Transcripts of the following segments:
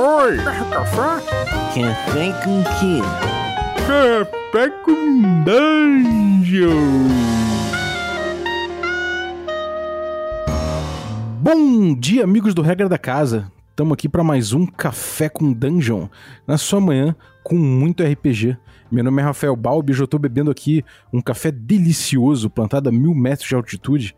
Oi! Café? Café com quê? Café com dungeon! Bom dia, amigos do Regra da Casa. Estamos aqui para mais um Café com Dungeon, na sua manhã com muito RPG. Meu nome é Rafael Balbi e eu estou bebendo aqui um café delicioso, plantado a mil metros de altitude,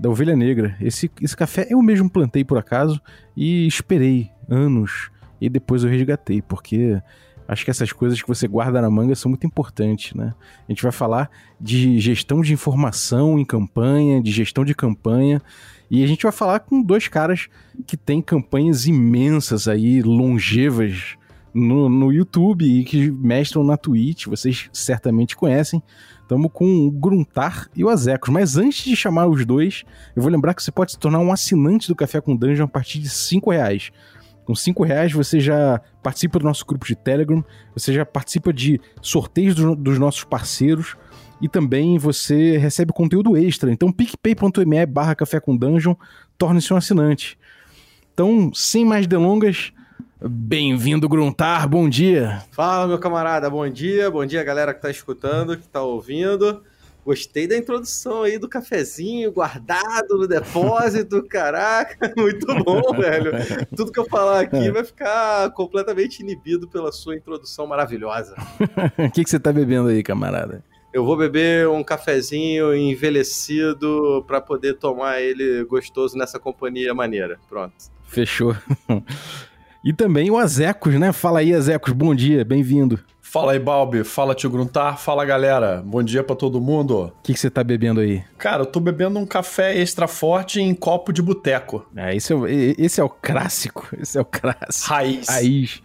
da Ovelha Negra. Esse, esse café eu mesmo plantei por acaso e esperei anos e depois eu resgatei, porque acho que essas coisas que você guarda na manga são muito importantes, né? A gente vai falar de gestão de informação em campanha, de gestão de campanha, e a gente vai falar com dois caras que têm campanhas imensas aí, longevas no, no YouTube e que mestram na Twitch, vocês certamente conhecem. Estamos com o Gruntar e o Azecos. Mas antes de chamar os dois, eu vou lembrar que você pode se tornar um assinante do Café com Dungeon a partir de 5 reais. Com 5 reais você já participa do nosso grupo de Telegram, você já participa de sorteios do, dos nossos parceiros e também você recebe conteúdo extra. Então picpay.me barra café com dungeon, torne-se um assinante. Então, sem mais delongas, bem-vindo Gruntar, bom dia. Fala, meu camarada, bom dia, bom dia galera que tá escutando, que tá ouvindo. Gostei da introdução aí do cafezinho guardado no depósito, caraca, muito bom, velho. Tudo que eu falar aqui vai ficar completamente inibido pela sua introdução maravilhosa. O que, que você tá bebendo aí, camarada? Eu vou beber um cafezinho envelhecido para poder tomar ele gostoso nessa companhia maneira. Pronto. Fechou. E também o Azecos, né? Fala aí, Azecos, bom dia, bem-vindo. Fala aí, Balbi. Fala, Tio Gruntar. Fala, galera. Bom dia para todo mundo. O que, você tá bebendo aí? Cara, eu tô bebendo um café extra forte em copo de boteco. É, esse é, o, esse é o clássico. Esse é o clássico. Raiz. Raiz.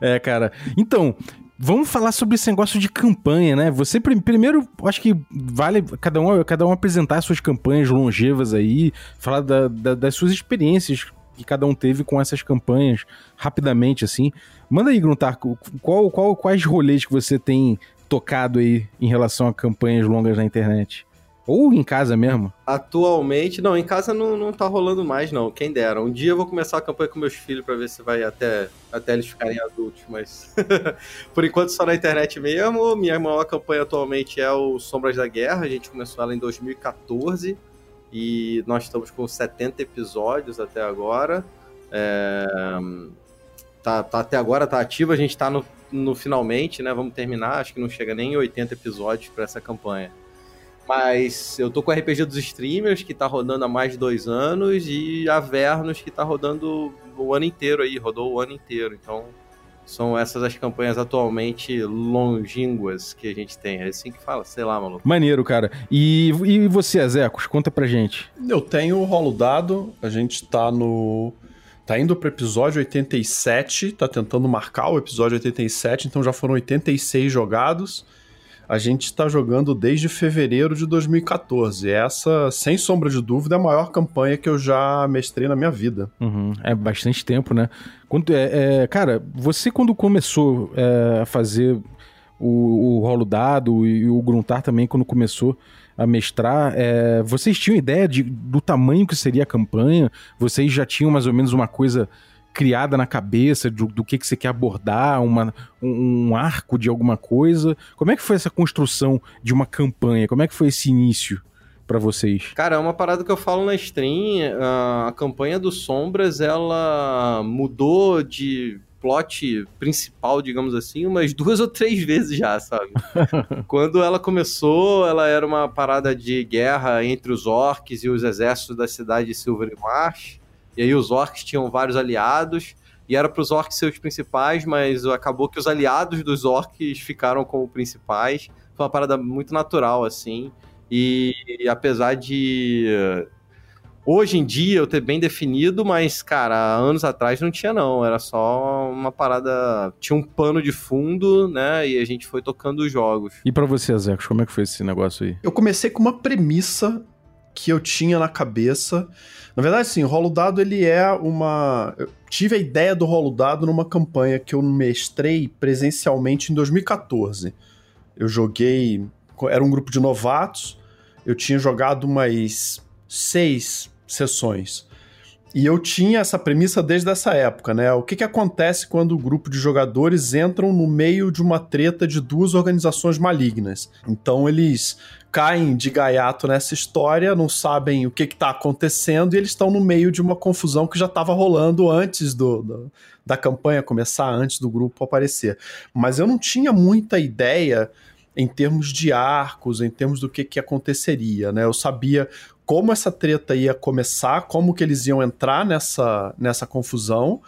É, cara. Então, Vamos falar sobre esse negócio de campanha, né? Você primeiro, acho que vale cada um, cada um apresentar suas campanhas longevas aí, falar da, da, das suas experiências que cada um teve com essas campanhas rapidamente, assim. Manda aí, Gruntar, qual, qual, quais rolês que você tem tocado aí em relação a campanhas longas na internet? Ou em casa mesmo? Atualmente, não, em casa não, não tá rolando mais, não. Quem dera. Um dia eu vou começar a campanha com meus filhos para ver se vai até, até eles ficarem adultos, mas por enquanto só na internet mesmo. Minha maior campanha atualmente é o Sombras da Guerra. A gente começou ela em 2014 e nós estamos com 70 episódios até agora. É... Tá, tá, até agora tá ativo, a gente tá no, no finalmente, né? Vamos terminar, acho que não chega nem 80 episódios para essa campanha. Mas eu tô com o RPG dos streamers, que tá rodando há mais de dois anos, e Avernos, que tá rodando o ano inteiro aí, rodou o ano inteiro. Então, são essas as campanhas atualmente longínquas que a gente tem. É assim que fala, sei lá, maluco. Maneiro, cara. E, e você, Azecos, conta pra gente. Eu tenho o rolo dado, a gente tá no. Tá indo pro episódio 87, tá tentando marcar o episódio 87, então já foram 86 jogados a gente está jogando desde fevereiro de 2014. Essa, sem sombra de dúvida, é a maior campanha que eu já mestrei na minha vida. Uhum, é bastante tempo, né? Quando, é, é cara, você quando começou é, a fazer o, o rolo dado e o gruntar também, quando começou a mestrar, é, vocês tinham ideia de, do tamanho que seria a campanha? Vocês já tinham mais ou menos uma coisa criada na cabeça do, do que, que você quer abordar, uma, um, um, arco de alguma coisa? Como é que foi essa construção de uma campanha? Como é que foi esse início? para vocês? Cara, é uma parada que eu falo na stream. A campanha do Sombras ela mudou de plot principal, digamos assim, umas duas ou três vezes já, sabe? Quando ela começou, ela era uma parada de guerra entre os orcs e os exércitos da cidade de Silver Marsh. E aí os orcs tinham vários aliados, e era para os orcs ser os principais, mas acabou que os aliados dos orcs ficaram como principais. Foi uma parada muito natural, assim. E, e apesar de hoje em dia eu ter bem definido, mas, cara, anos atrás não tinha, não. Era só uma parada. Tinha um pano de fundo, né? E a gente foi tocando os jogos. E para você, Zecos, como é que foi esse negócio aí? Eu comecei com uma premissa que eu tinha na cabeça. Na verdade, sim, o rolo dado ele é uma. Eu tive a ideia do rolo dado numa campanha que eu mestrei presencialmente em 2014. Eu joguei. Era um grupo de novatos. Eu tinha jogado umas seis sessões. E eu tinha essa premissa desde essa época, né? O que, que acontece quando o grupo de jogadores entram no meio de uma treta de duas organizações malignas? Então eles caem de gaiato nessa história, não sabem o que está acontecendo e eles estão no meio de uma confusão que já estava rolando antes do, do, da campanha começar, antes do grupo aparecer. Mas eu não tinha muita ideia em termos de arcos, em termos do que, que aconteceria, né? Eu sabia como essa treta ia começar, como que eles iam entrar nessa, nessa confusão,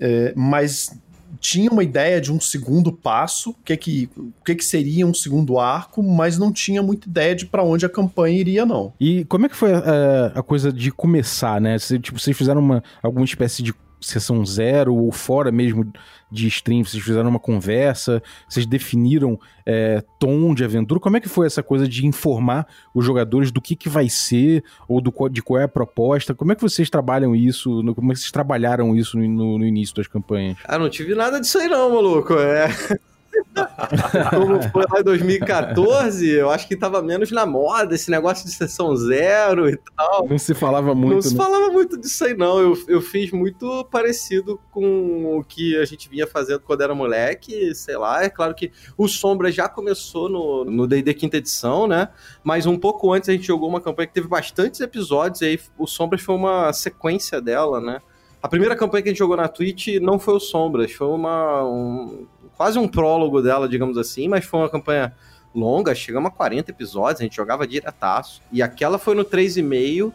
é, mas tinha uma ideia de um segundo passo, o que que, que que seria um segundo arco, mas não tinha muita ideia de para onde a campanha iria, não. E como é que foi a, é, a coisa de começar, né? Tipo, vocês fizeram uma, alguma espécie de sessão zero ou fora mesmo de stream? Vocês fizeram uma conversa? Vocês definiram é, tom de aventura? Como é que foi essa coisa de informar os jogadores do que, que vai ser ou do, de qual é a proposta? Como é que vocês trabalham isso? Como é que vocês trabalharam isso no, no início das campanhas? Ah, não tive nada disso aí não, maluco. É... Como foi lá em 2014, eu acho que tava menos na moda esse negócio de sessão zero e tal. Não se falava muito. Não se né? falava muito disso aí, não. Eu, eu fiz muito parecido com o que a gente vinha fazendo quando era moleque, sei lá. É claro que o Sombra já começou no DD quinta edição, né? Mas um pouco antes a gente jogou uma campanha que teve bastantes episódios, e aí o Sombras foi uma sequência dela, né? A primeira campanha que a gente jogou na Twitch não foi o Sombras, foi uma, um, quase um prólogo dela, digamos assim, mas foi uma campanha longa, chegamos a 40 episódios, a gente jogava diretaço. E aquela foi no 3,5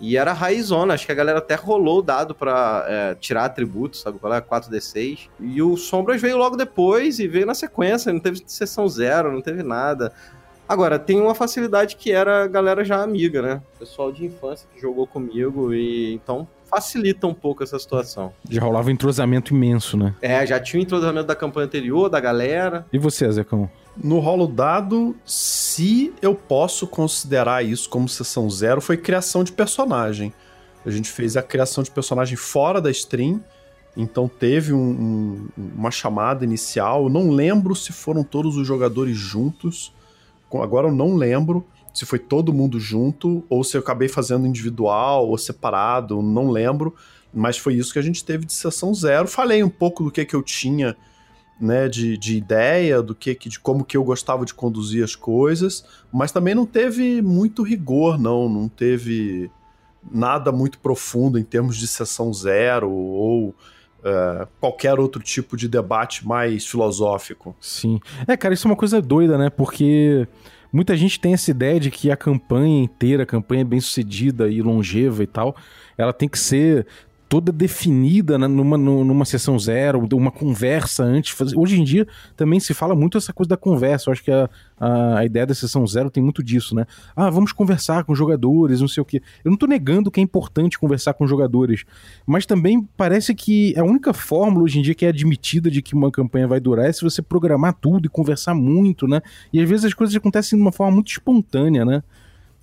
e era raizona, acho que a galera até rolou o dado pra é, tirar atributos, sabe qual é? 4D6. E o Sombras veio logo depois e veio na sequência, não teve sessão zero, não teve nada. Agora, tem uma facilidade que era a galera já amiga, né? Pessoal de infância que jogou comigo e então facilita um pouco essa situação. Já rolava um entrosamento imenso, né? É, já tinha o entrosamento da campanha anterior, da galera. E você, Zecão? No rolo dado, se eu posso considerar isso como sessão zero, foi criação de personagem. A gente fez a criação de personagem fora da stream, então teve um, um, uma chamada inicial. Eu não lembro se foram todos os jogadores juntos. Agora eu não lembro se foi todo mundo junto ou se eu acabei fazendo individual ou separado, não lembro, mas foi isso que a gente teve de sessão zero. Falei um pouco do que que eu tinha, né, de, de ideia, do que de como que eu gostava de conduzir as coisas, mas também não teve muito rigor, não, não teve nada muito profundo em termos de sessão zero ou uh, qualquer outro tipo de debate mais filosófico. Sim. É, cara, isso é uma coisa doida, né? Porque Muita gente tem essa ideia de que a campanha inteira, a campanha bem sucedida e longeva e tal, ela tem que ser toda definida numa, numa sessão zero, uma conversa antes. Hoje em dia também se fala muito essa coisa da conversa. Eu acho que a, a, a, ideia da sessão zero tem muito disso, né? Ah, vamos conversar com jogadores, não sei o quê. Eu não tô negando que é importante conversar com jogadores, mas também parece que a única fórmula hoje em dia que é admitida de que uma campanha vai durar é se você programar tudo e conversar muito, né? E às vezes as coisas acontecem de uma forma muito espontânea, né?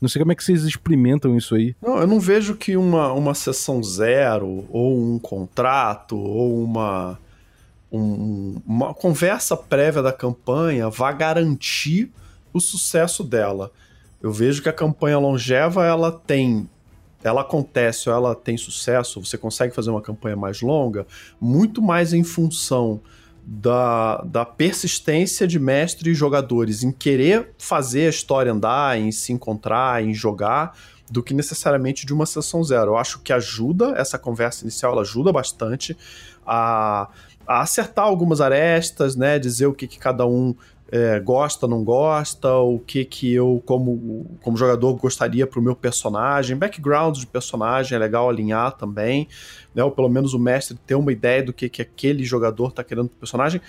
Não sei como é que vocês experimentam isso aí. Não, eu não vejo que uma, uma sessão zero, ou um contrato, ou uma, um, uma conversa prévia da campanha vá garantir o sucesso dela. Eu vejo que a campanha longeva, ela tem ela acontece ou ela tem sucesso, você consegue fazer uma campanha mais longa, muito mais em função da, da persistência de mestre e jogadores em querer fazer a história andar, em se encontrar, em jogar, do que necessariamente de uma sessão zero. Eu acho que ajuda, essa conversa inicial ela ajuda bastante a, a acertar algumas arestas, né? Dizer o que, que cada um é, gosta, não gosta, o que que eu, como, como jogador, gostaria para o meu personagem. Background de personagem é legal alinhar também, né? Ou pelo menos o mestre ter uma ideia do que, que aquele jogador está querendo pro personagem.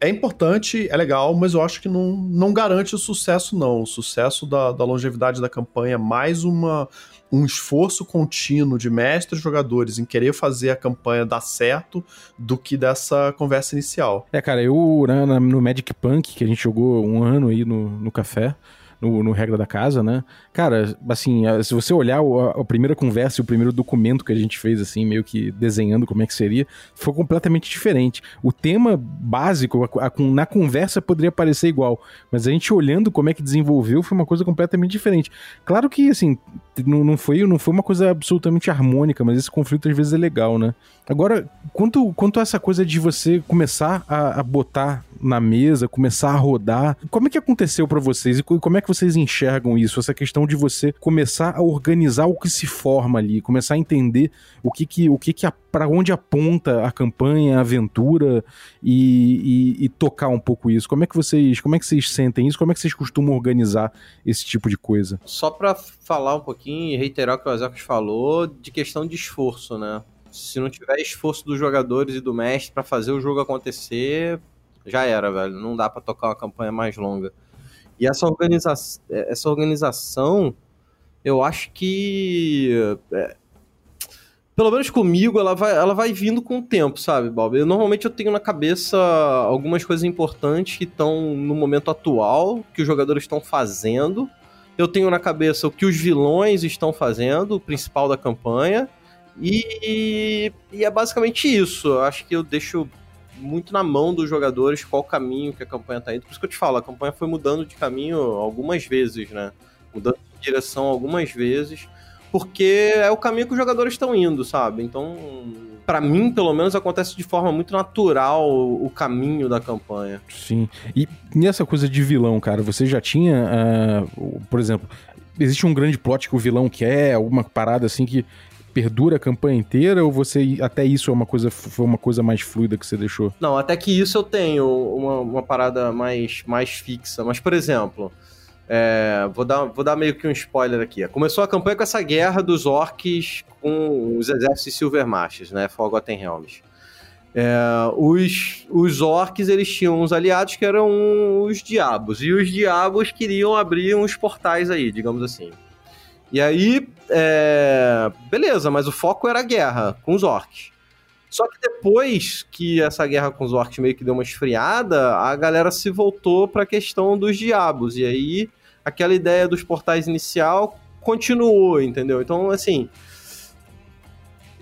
É importante, é legal, mas eu acho que não, não garante o sucesso, não. O sucesso da, da longevidade da campanha é mais uma, um esforço contínuo de mestres jogadores em querer fazer a campanha dar certo do que dessa conversa inicial. É, cara, eu né, no Magic Punk, que a gente jogou um ano aí no, no café, no, no Regra da Casa, né? Cara, assim, se você olhar a, a, primeira conversa e o primeiro documento que a gente fez, assim, meio que desenhando como é que seria, foi completamente diferente. O tema básico, a, a, na conversa poderia parecer igual, mas a gente olhando como é que desenvolveu foi uma coisa completamente diferente. Claro que, assim, não, não, foi, não foi uma coisa absolutamente harmônica, mas esse conflito às vezes é legal, né? Agora, quanto, quanto a essa coisa de você começar a, a botar na mesa, começar a rodar, como é que aconteceu para vocês e como é que vocês enxergam isso? Essa questão de você começar a organizar o que se forma ali, começar a entender o que que, o que, que para onde aponta a campanha, a aventura e, e, e, tocar um pouco isso. Como é que vocês, como é que vocês sentem isso? Como é que vocês costumam organizar esse tipo de coisa? Só para falar um pouquinho e reiterar o que o Azecos falou de questão de esforço, né? Se não tiver esforço dos jogadores e do mestre para fazer o jogo acontecer, já era, velho. Não dá para tocar uma campanha mais longa. E essa, organiza essa organização, eu acho que. É, pelo menos comigo, ela vai, ela vai vindo com o tempo, sabe, Bob? Eu, normalmente eu tenho na cabeça algumas coisas importantes que estão no momento atual, que os jogadores estão fazendo. Eu tenho na cabeça o que os vilões estão fazendo, o principal da campanha. E, e é basicamente isso. Eu acho que eu deixo muito na mão dos jogadores qual caminho que a campanha tá indo. Por isso que eu te falo, a campanha foi mudando de caminho algumas vezes, né? Mudando de direção algumas vezes, porque é o caminho que os jogadores estão indo, sabe? Então, para mim, pelo menos, acontece de forma muito natural o caminho da campanha. Sim. E nessa coisa de vilão, cara, você já tinha, uh, por exemplo, existe um grande plot que o vilão quer, alguma parada assim que perdura a campanha inteira ou você até isso é uma coisa foi uma coisa mais fluida que você deixou? Não, até que isso eu tenho uma, uma parada mais, mais fixa. Mas, por exemplo, é, vou, dar, vou dar meio que um spoiler aqui. Começou a campanha com essa guerra dos orcs com os exércitos Silvermarches, né? Forgotten Realms. É, os, os orcs eles tinham uns aliados que eram os diabos e os diabos queriam abrir uns portais aí, digamos assim. E aí, é... beleza, mas o foco era a guerra com os orcs. Só que depois que essa guerra com os orcs meio que deu uma esfriada, a galera se voltou para a questão dos diabos. E aí, aquela ideia dos portais inicial continuou, entendeu? Então, assim,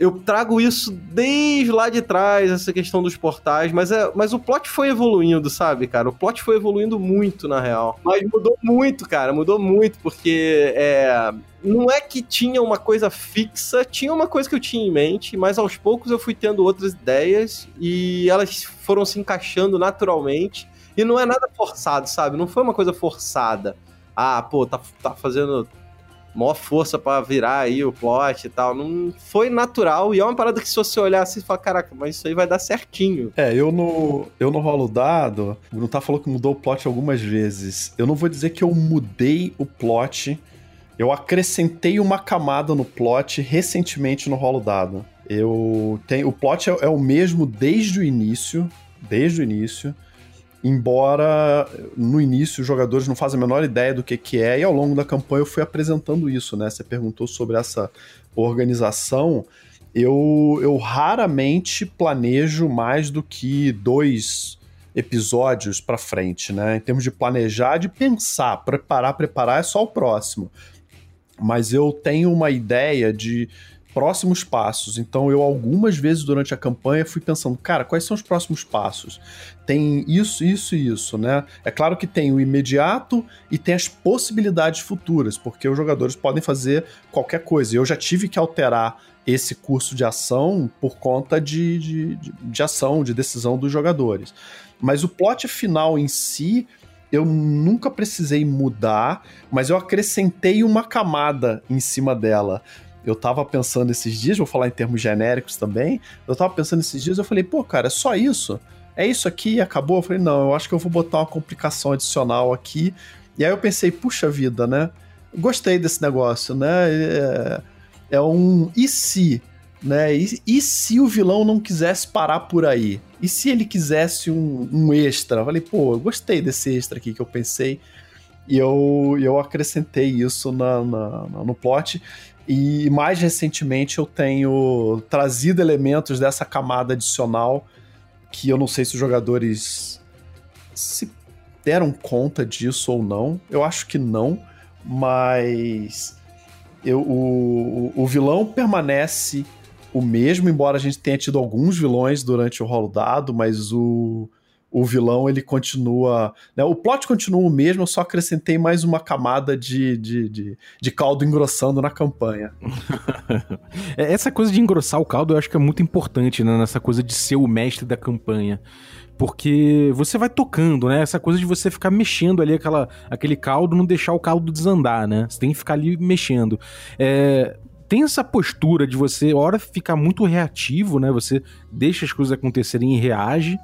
eu trago isso desde lá de trás, essa questão dos portais, mas, é, mas o plot foi evoluindo, sabe, cara? O plot foi evoluindo muito, na real. Mas mudou muito, cara, mudou muito, porque é, não é que tinha uma coisa fixa, tinha uma coisa que eu tinha em mente, mas aos poucos eu fui tendo outras ideias e elas foram se encaixando naturalmente. E não é nada forçado, sabe? Não foi uma coisa forçada. Ah, pô, tá, tá fazendo maior força para virar aí o plot e tal. Não foi natural e é uma parada que se você olhar assim e falar, caraca, mas isso aí vai dar certinho. É, eu no, eu no rolo dado, o Bruno tá falou que mudou o plot algumas vezes. Eu não vou dizer que eu mudei o plot, eu acrescentei uma camada no plot recentemente no rolo dado. Eu tenho, o plot é, é o mesmo desde o início, desde o início embora no início os jogadores não fazem a menor ideia do que, que é, e ao longo da campanha eu fui apresentando isso, né? Você perguntou sobre essa organização. Eu, eu raramente planejo mais do que dois episódios para frente, né? Em termos de planejar, de pensar, preparar, preparar é só o próximo. Mas eu tenho uma ideia de próximos passos. Então eu algumas vezes durante a campanha fui pensando, cara, quais são os próximos passos? Tem isso, isso e isso, né? É claro que tem o imediato e tem as possibilidades futuras, porque os jogadores podem fazer qualquer coisa. Eu já tive que alterar esse curso de ação por conta de, de, de, de ação, de decisão dos jogadores. Mas o plot final em si, eu nunca precisei mudar, mas eu acrescentei uma camada em cima dela eu tava pensando esses dias, vou falar em termos genéricos também, eu tava pensando esses dias, eu falei, pô, cara, é só isso? É isso aqui acabou? Eu falei, não, eu acho que eu vou botar uma complicação adicional aqui. E aí eu pensei, puxa vida, né? Gostei desse negócio, né? É, é um e se, né? E, e, se o vilão não quisesse parar por aí? E se ele quisesse um, um extra? Eu falei, pô, eu gostei desse extra aqui que eu pensei. E eu, eu acrescentei isso na, na, no plot. E mais recentemente eu tenho trazido elementos dessa camada adicional que eu não sei se os jogadores se deram conta disso ou não. Eu acho que não, mas eu, o, o vilão permanece o mesmo, embora a gente tenha tido alguns vilões durante o rolo dado, mas o, o vilão ele continua. Né, o plot continua o mesmo, eu só acrescentei mais uma camada de, de, de, de caldo engrossando na campanha. É, essa coisa de engrossar o caldo eu acho que é muito importante né, nessa coisa de ser o mestre da campanha. Porque você vai tocando, né? Essa coisa de você ficar mexendo ali aquela, aquele caldo, não deixar o caldo desandar, né? Você tem que ficar ali mexendo. É, tem essa postura de você, hora, ficar muito reativo, né? Você deixa as coisas acontecerem e reage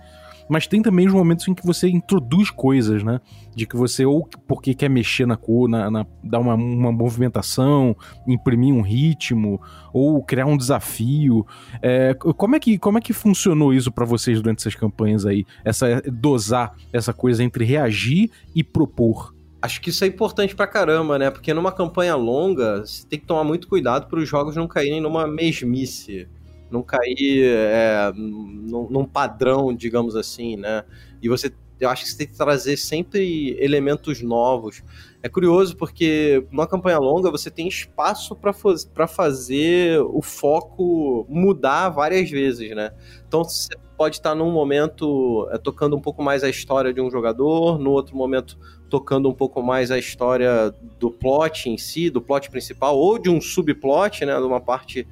mas tem também os momentos em que você introduz coisas, né? De que você, ou porque quer mexer na cor, na, na, dar uma, uma movimentação, imprimir um ritmo, ou criar um desafio. É, como, é que, como é que funcionou isso para vocês durante essas campanhas aí? Essa, dosar essa coisa entre reagir e propor. Acho que isso é importante pra caramba, né? Porque numa campanha longa, você tem que tomar muito cuidado para os jogos não caírem numa mesmice não cair é, num, num, padrão, digamos assim, né? E você, eu acho que você tem que trazer sempre elementos novos. É curioso porque numa campanha longa você tem espaço para fazer o foco mudar várias vezes, né? Então você pode estar num momento é, tocando um pouco mais a história de um jogador, no outro momento tocando um pouco mais a história do plot em si, do plot principal, ou de um subplot, né? De uma parte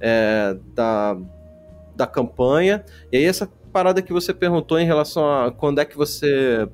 é, da, da campanha. E aí essa parada que você perguntou em relação a quando é que você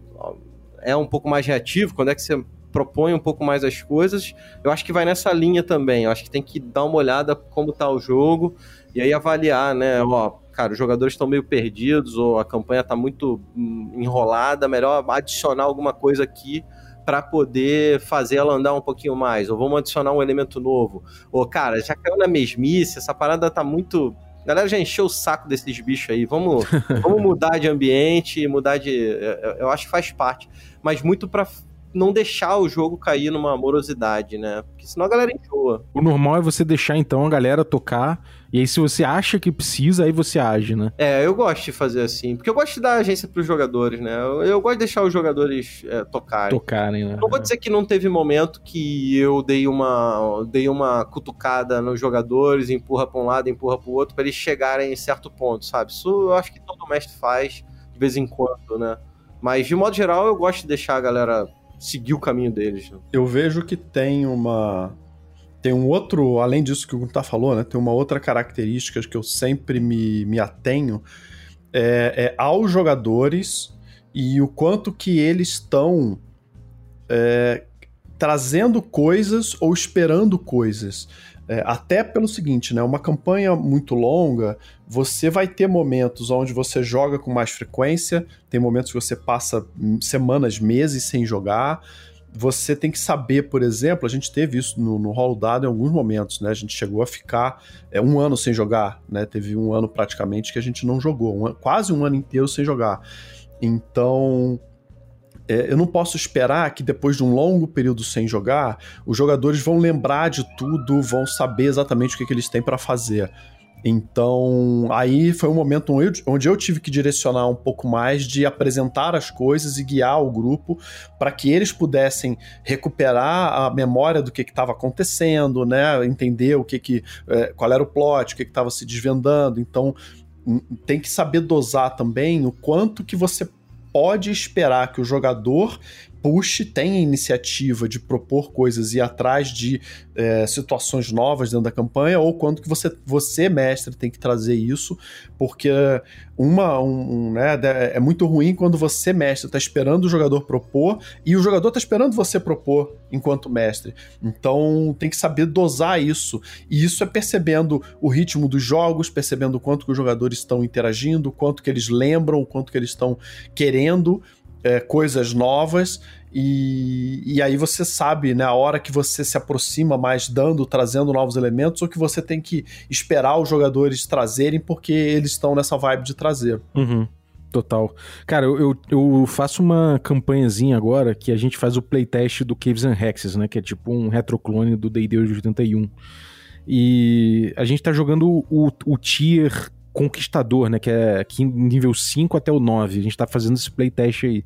é um pouco mais reativo, quando é que você propõe um pouco mais as coisas, eu acho que vai nessa linha também. Eu acho que tem que dar uma olhada como tá o jogo e aí avaliar, né? Ó, cara, os jogadores estão meio perdidos ou a campanha tá muito hum, enrolada, melhor adicionar alguma coisa aqui para poder fazer ela andar um pouquinho mais, ou vamos adicionar um elemento novo. Ou, cara, já caiu na mesmice, essa parada tá muito. A galera já encheu o saco desses bichos aí. Vamos, vamos mudar de ambiente, mudar de. Eu acho que faz parte. Mas muito para não deixar o jogo cair numa morosidade, né? Porque senão a galera enjoa. O normal é você deixar então a galera tocar e aí, se você acha que precisa, aí você age, né? É, eu gosto de fazer assim. Porque eu gosto de dar agência pros jogadores, né? Eu, eu gosto de deixar os jogadores é, tocarem. Tocarem, né? Não vou dizer que não teve momento que eu dei uma, dei uma cutucada nos jogadores, empurra pra um lado, empurra pro outro, para eles chegarem em certo ponto, sabe? Isso eu acho que todo mestre faz de vez em quando, né? Mas, de modo geral, eu gosto de deixar a galera seguir o caminho deles. Né? Eu vejo que tem uma tem um outro, além disso que o Guntar falou, né? Tem uma outra característica que eu sempre me, me atenho é, é aos jogadores e o quanto que eles estão é, trazendo coisas ou esperando coisas. É, até pelo seguinte, né? Uma campanha muito longa, você vai ter momentos onde você joga com mais frequência, tem momentos que você passa semanas, meses sem jogar você tem que saber, por exemplo, a gente teve isso no, no dado em alguns momentos, né? A gente chegou a ficar é, um ano sem jogar, né? Teve um ano praticamente que a gente não jogou, um, quase um ano inteiro sem jogar. Então, é, eu não posso esperar que depois de um longo período sem jogar, os jogadores vão lembrar de tudo, vão saber exatamente o que, que eles têm para fazer. Então, aí foi um momento onde eu tive que direcionar um pouco mais de apresentar as coisas e guiar o grupo para que eles pudessem recuperar a memória do que estava acontecendo, né? Entender o que, que é, qual era o plot, o que estava se desvendando. Então, tem que saber dosar também o quanto que você pode esperar que o jogador puxe, tenha iniciativa de propor coisas e ir atrás de é, situações novas dentro da campanha, ou quando que você, você, mestre, tem que trazer isso, porque uma, um, um, né, é muito ruim quando você, mestre, está esperando o jogador propor e o jogador está esperando você propor enquanto mestre. Então tem que saber dosar isso. E isso é percebendo o ritmo dos jogos, percebendo quanto que os jogadores estão interagindo, quanto que eles lembram, o quanto que eles estão querendo é, coisas novas e, e aí você sabe, né, a hora que você se aproxima mais dando, trazendo novos elementos, ou que você tem que esperar os jogadores trazerem porque eles estão nessa vibe de trazer. Uhum. Total. Cara, eu, eu, faço uma campanhazinha agora que a gente faz o playtest do Caves and Hexes, né? Que é tipo um retroclone do D&D 81. E a gente tá jogando o, o tier conquistador, né? Que é aqui nível 5 até o 9. A gente tá fazendo esse playtest aí.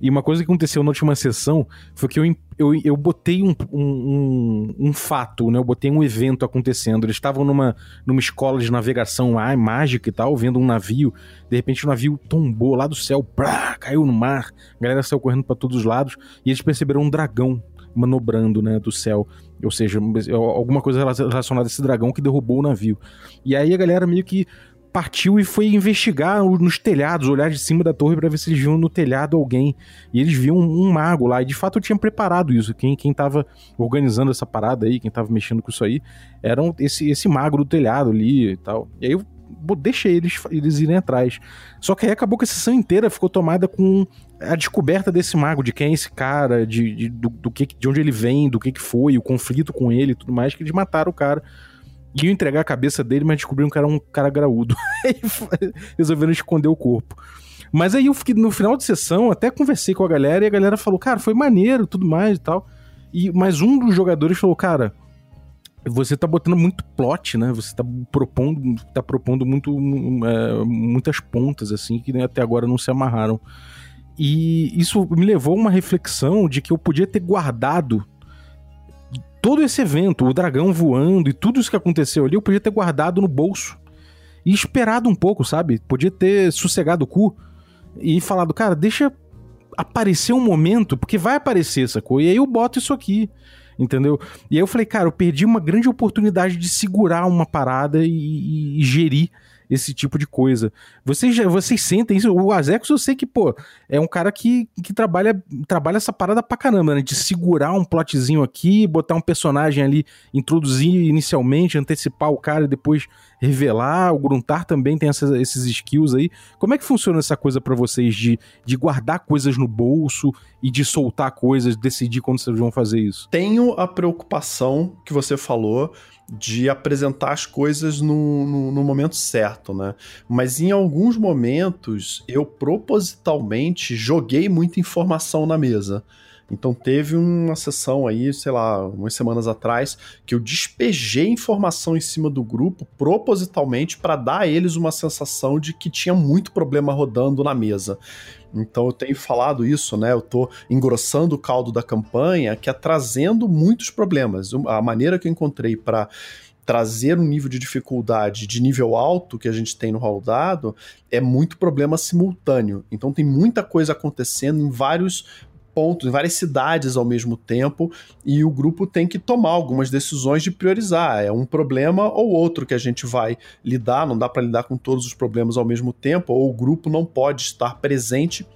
E uma coisa que aconteceu na última sessão foi que eu, eu, eu botei um, um, um, fato, né? Eu botei um evento acontecendo. Eles estavam numa, numa escola de navegação ah, mágica e tal, vendo um navio. De repente o navio tombou lá do céu, plá, caiu no mar. A galera saiu correndo para todos os lados e eles perceberam um dragão manobrando, né, do céu. Ou seja, alguma coisa relacionada a esse dragão que derrubou o navio. E aí a galera meio que partiu e foi investigar nos telhados, olhar de cima da torre para ver se eles viam no telhado alguém. E eles viam um, mago lá. E de fato eu tinha preparado isso. Quem, quem tava organizando essa parada aí, quem tava mexendo com isso aí, era esse, esse mago do telhado ali e tal. E aí eu deixei eles, eles irem atrás. Só que aí acabou que a sessão inteira ficou tomada com a descoberta desse mago, de quem é esse cara, de, de do, do, que, de onde ele vem, do que, que foi, o conflito com ele e tudo mais, que eles mataram o cara iam entregar a cabeça dele, mas descobriram que era um cara graúdo. resolveram esconder o corpo. Mas aí eu fiquei, no final de sessão, até conversei com a galera e a galera falou, cara, foi maneiro, tudo mais e tal. E, mas um dos jogadores falou, cara, você tá botando muito plot, né? Você tá propondo, tá propondo muito, é, muitas pontas, assim, que até agora não se amarraram. E isso me levou a uma reflexão de que eu podia ter guardado todo esse evento, o dragão voando e tudo isso que aconteceu ali, eu podia ter guardado no bolso e esperado um pouco, sabe? Podia ter sossegado o cu e falado, cara, deixa aparecer um momento, porque vai aparecer essa coisa, e aí eu boto isso aqui, entendeu? E aí eu falei, cara, eu perdi uma grande oportunidade de segurar uma parada e, e, e gerir esse tipo de coisa. Vocês, vocês sentem isso? O Azex eu sei que, pô, é um cara que, que trabalha, trabalha essa parada pra caramba, né? De segurar um plotzinho aqui, botar um personagem ali, introduzir inicialmente, antecipar o cara e depois revelar. O Gruntar também tem essas, esses skills aí. Como é que funciona essa coisa para vocês de, de guardar coisas no bolso e de soltar coisas, decidir quando vocês vão fazer isso? Tenho a preocupação que você falou de apresentar as coisas no, no, no, momento certo, né? Mas em alguns momentos eu propositalmente joguei muita informação na mesa. Então teve uma sessão aí, sei lá, umas semanas atrás, que eu despejei informação em cima do grupo propositalmente para dar a eles uma sensação de que tinha muito problema rodando na mesa. Então eu tenho falado isso, né? Eu tô engrossando o caldo da campanha, que é trazendo muitos problemas. A maneira que eu encontrei para trazer um nível de dificuldade de nível alto que a gente tem no rol dado é muito problema simultâneo. Então tem muita coisa acontecendo em vários pontos, em várias cidades ao mesmo tempo, e o grupo tem que tomar algumas decisões de priorizar. É um problema ou outro que a gente vai lidar, não dá para lidar com todos os problemas ao mesmo tempo, ou o grupo não pode estar presente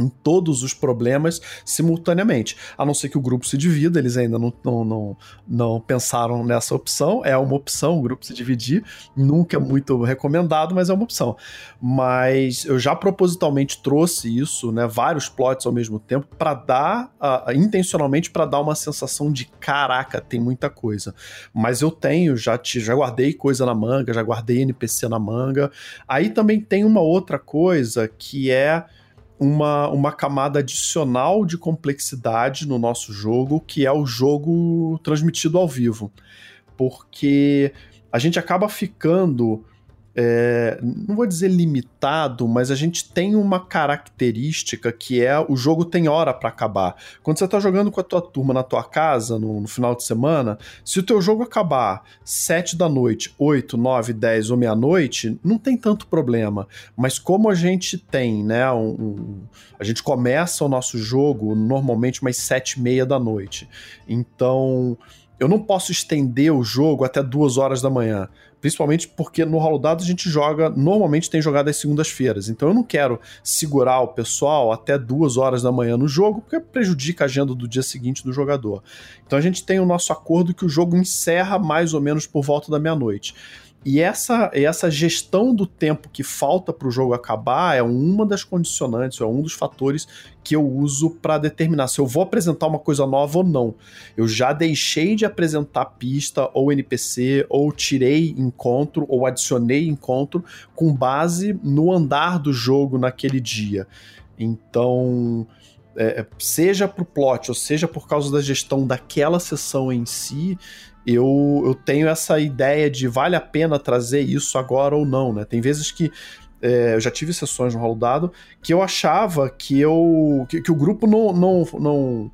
em todos os problemas simultaneamente. A não ser que o grupo se divida, eles ainda não, não, não, não pensaram nessa opção. É uma opção o grupo se dividir, nunca é muito recomendado, mas é uma opção. Mas eu já propositalmente trouxe isso, né, vários plots ao mesmo tempo, para dar, uh, intencionalmente, para dar uma sensação de caraca, tem muita coisa. Mas eu tenho, já, te, já guardei coisa na manga, já guardei NPC na manga. Aí também tem uma outra coisa que é uma, uma camada adicional de complexidade no nosso jogo, que é o jogo transmitido ao vivo. Porque a gente acaba ficando é, não vou dizer limitado, mas a gente tem uma característica que é o jogo tem hora para acabar. Quando você tá jogando com a tua turma na tua casa no, no, final de semana, se o teu jogo acabar 7 da noite, 8, 9, 10 ou meia-noite, não tem tanto problema. Mas como a gente tem, né, um, um, a gente começa o nosso jogo normalmente umas 7 e meia da noite. Então, eu não posso estender o jogo até duas horas da manhã. Principalmente porque no rolo dado a gente joga, normalmente tem jogado às segundas-feiras. Então eu não quero segurar o pessoal até duas horas da manhã no jogo, porque prejudica a agenda do dia seguinte do jogador. Então a gente tem o nosso acordo que o jogo encerra mais ou menos por volta da meia-noite. E essa, essa gestão do tempo que falta para o jogo acabar é uma das condicionantes, é um dos fatores que eu uso para determinar se eu vou apresentar uma coisa nova ou não. Eu já deixei de apresentar pista ou NPC, ou tirei encontro, ou adicionei encontro com base no andar do jogo naquele dia. Então, é, seja para o plot ou seja por causa da gestão daquela sessão em si, eu, eu tenho essa ideia de vale a pena trazer isso agora ou não, né? Tem vezes que é, eu já tive sessões no rolo dado, que eu achava que eu. que, que o grupo não, não, não,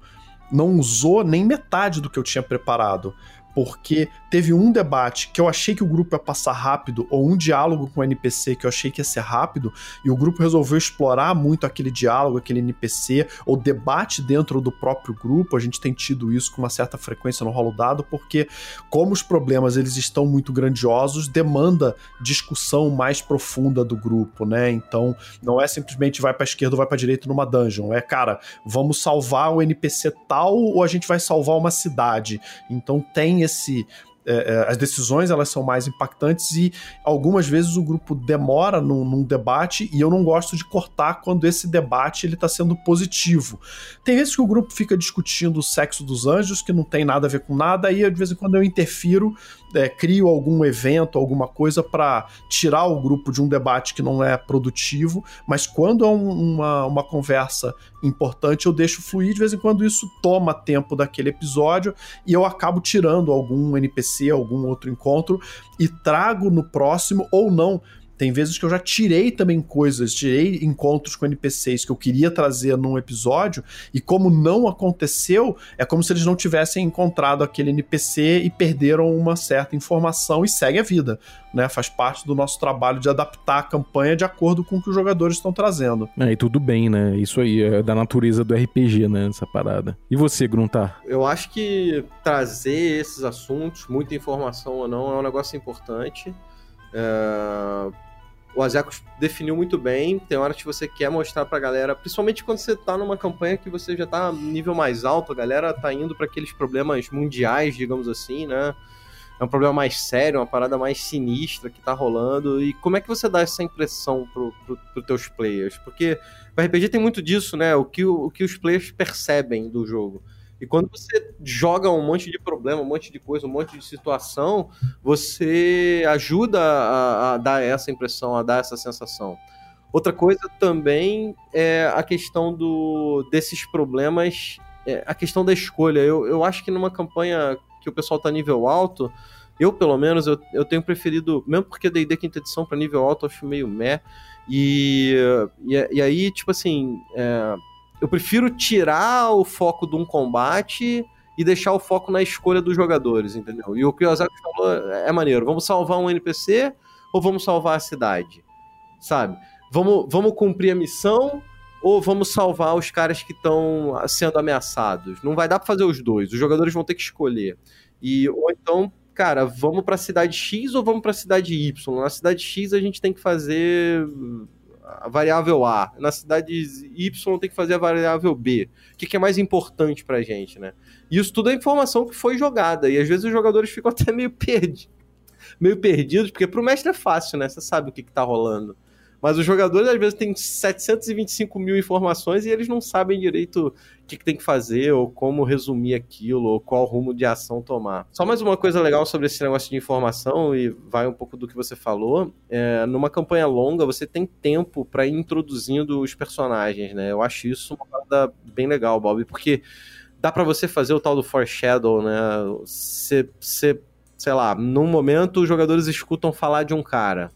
não usou nem metade do que eu tinha preparado porque teve um debate que eu achei que o grupo ia passar rápido, ou um diálogo com o NPC que eu achei que ia ser rápido, e o grupo resolveu explorar muito aquele diálogo, aquele NPC, ou debate dentro do próprio grupo. A gente tem tido isso com uma certa frequência no rolo dado, porque como os problemas eles estão muito grandiosos, demanda discussão mais profunda do grupo, né? Então, não é simplesmente vai para esquerda ou vai para direita numa dungeon, é cara, vamos salvar o NPC tal ou a gente vai salvar uma cidade. Então tem esse é, é, as decisões elas são mais impactantes e algumas vezes o grupo demora num, num debate e eu não gosto de cortar quando esse debate ele está sendo positivo. Tem vezes que o grupo fica discutindo o sexo dos anjos que não tem nada a ver com nada e de vez em quando eu interfiro é, crio algum evento, alguma coisa para tirar o grupo de um debate que não é produtivo, mas quando é um, uma, uma conversa importante, eu deixo fluir. De vez em quando isso toma tempo daquele episódio e eu acabo tirando algum NPC, algum outro encontro e trago no próximo ou não tem vezes que eu já tirei também coisas, tirei encontros com NPCs que eu queria trazer num episódio, e como não aconteceu, é como se eles não tivessem encontrado aquele NPC e perderam uma certa informação e segue a vida. Né? Faz parte do nosso trabalho de adaptar a campanha de acordo com o que os jogadores estão trazendo. É, e tudo bem, né? Isso aí é da natureza do RPG, né? Essa parada. E você, Gruntar? Eu acho que trazer esses assuntos, muita informação ou não, é um negócio importante. É, o Azekos definiu muito bem. Tem horas que você quer mostrar pra galera, principalmente quando você tá numa campanha que você já tá nível mais alto, a galera tá indo para aqueles problemas mundiais, digamos assim, né? É um problema mais sério, uma parada mais sinistra que tá rolando. E como é que você dá essa impressão pro, pro, pro teus players? Porque o RPG tem muito disso, né? O que, o que os players percebem do jogo. E quando você joga um monte de problema, um monte de coisa, um monte de situação, você ajuda a, a dar essa impressão, a dar essa sensação. Outra coisa também é a questão do, desses problemas, é a questão da escolha. Eu, eu acho que numa campanha que o pessoal tá nível alto, eu pelo menos, eu, eu tenho preferido, mesmo porque D&D quinta edição para nível alto eu acho meio meh, e, e, e aí, tipo assim, é, eu prefiro tirar o foco de um combate e deixar o foco na escolha dos jogadores, entendeu? E o que o Ozaki falou é maneiro. Vamos salvar um NPC ou vamos salvar a cidade? Sabe? Vamos, vamos cumprir a missão ou vamos salvar os caras que estão sendo ameaçados? Não vai dar para fazer os dois. Os jogadores vão ter que escolher. E ou então, cara, vamos para a cidade X ou vamos para a cidade Y? Na cidade X a gente tem que fazer a variável A, na cidade Y tem que fazer a variável B. O que, que é mais importante pra gente, né? E isso tudo é informação que foi jogada, e às vezes os jogadores ficam até meio perdidos, meio perdidos, porque pro mestre é fácil, né? Você sabe o que, que tá rolando. Mas os jogadores às vezes têm 725 mil informações e eles não sabem direito o que, que, tem que fazer, ou como resumir aquilo, ou qual rumo de ação tomar. Só mais uma coisa legal sobre esse negócio de informação, e vai um pouco do que você falou. É, numa campanha longa, você tem tempo para ir introduzindo os personagens, né? Eu acho isso uma coisa bem legal, Bob, porque dá para você fazer o tal do foreshadow, né? Você, sei lá, num momento os jogadores escutam falar de um cara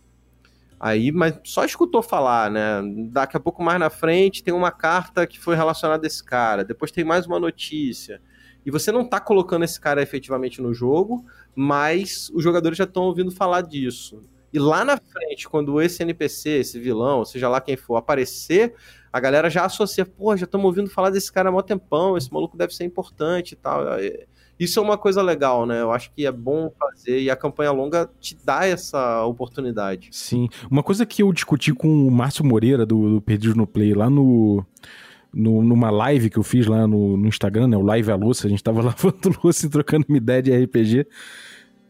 Aí, mas só escutou falar, né? Daqui a pouco mais na frente tem uma carta que foi relacionada a esse cara, depois tem mais uma notícia. E você não tá colocando esse cara efetivamente no jogo, mas os jogadores já estão ouvindo falar disso. E lá na frente, quando esse NPC, esse vilão, seja lá quem for, aparecer, a galera já associa, pô, já estamos ouvindo falar desse cara há mó tempão, esse maluco deve ser importante e tal. Isso é uma coisa legal, né? Eu acho que é bom fazer e a campanha longa te dá essa oportunidade. Sim. Uma coisa que eu discuti com o Márcio Moreira, do, do Perdido no Play, lá no, no, numa live que eu fiz lá no, no Instagram, né? O Live a Lúcia, a gente tava lavando louça e trocando uma ideia de RPG.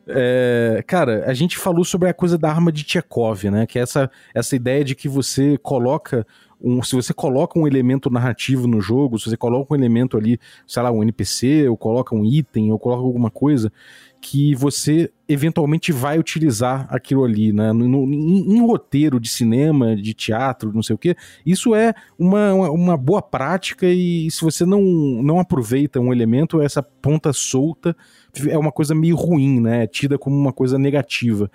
É, cara, a gente falou sobre a coisa da arma de Tchekov, né? Que é essa, essa ideia de que você coloca um, se você coloca um elemento narrativo no jogo, se você coloca um elemento ali, sei lá, um NPC, ou coloca um item, ou coloca alguma coisa, que você eventualmente vai utilizar aquilo ali, né? No, no, em, em, roteiro de cinema, de teatro, não sei o que, isso é uma, uma, uma, boa prática e se você não, não aproveita um elemento, essa ponta solta é uma coisa meio ruim, né? É tida como uma coisa negativa.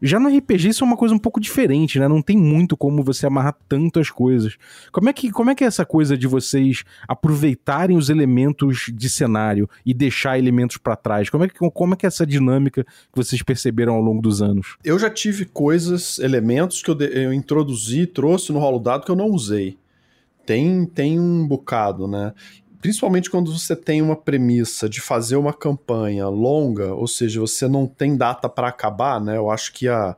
Já no RPG isso é uma coisa um pouco diferente, né? Não tem muito como você amarrar tantas coisas. Como é que, como é, que é essa coisa de vocês aproveitarem os elementos de cenário e deixar elementos para trás? Como é, que, como é que é essa dinâmica que vocês perceberam ao longo dos anos? Eu já tive coisas, elementos que eu, eu introduzi, trouxe no rolo dado que eu não usei. Tem, tem um bocado, né? Principalmente quando você tem uma premissa de fazer uma campanha longa, ou seja, você não tem data para acabar, né? Eu acho que a,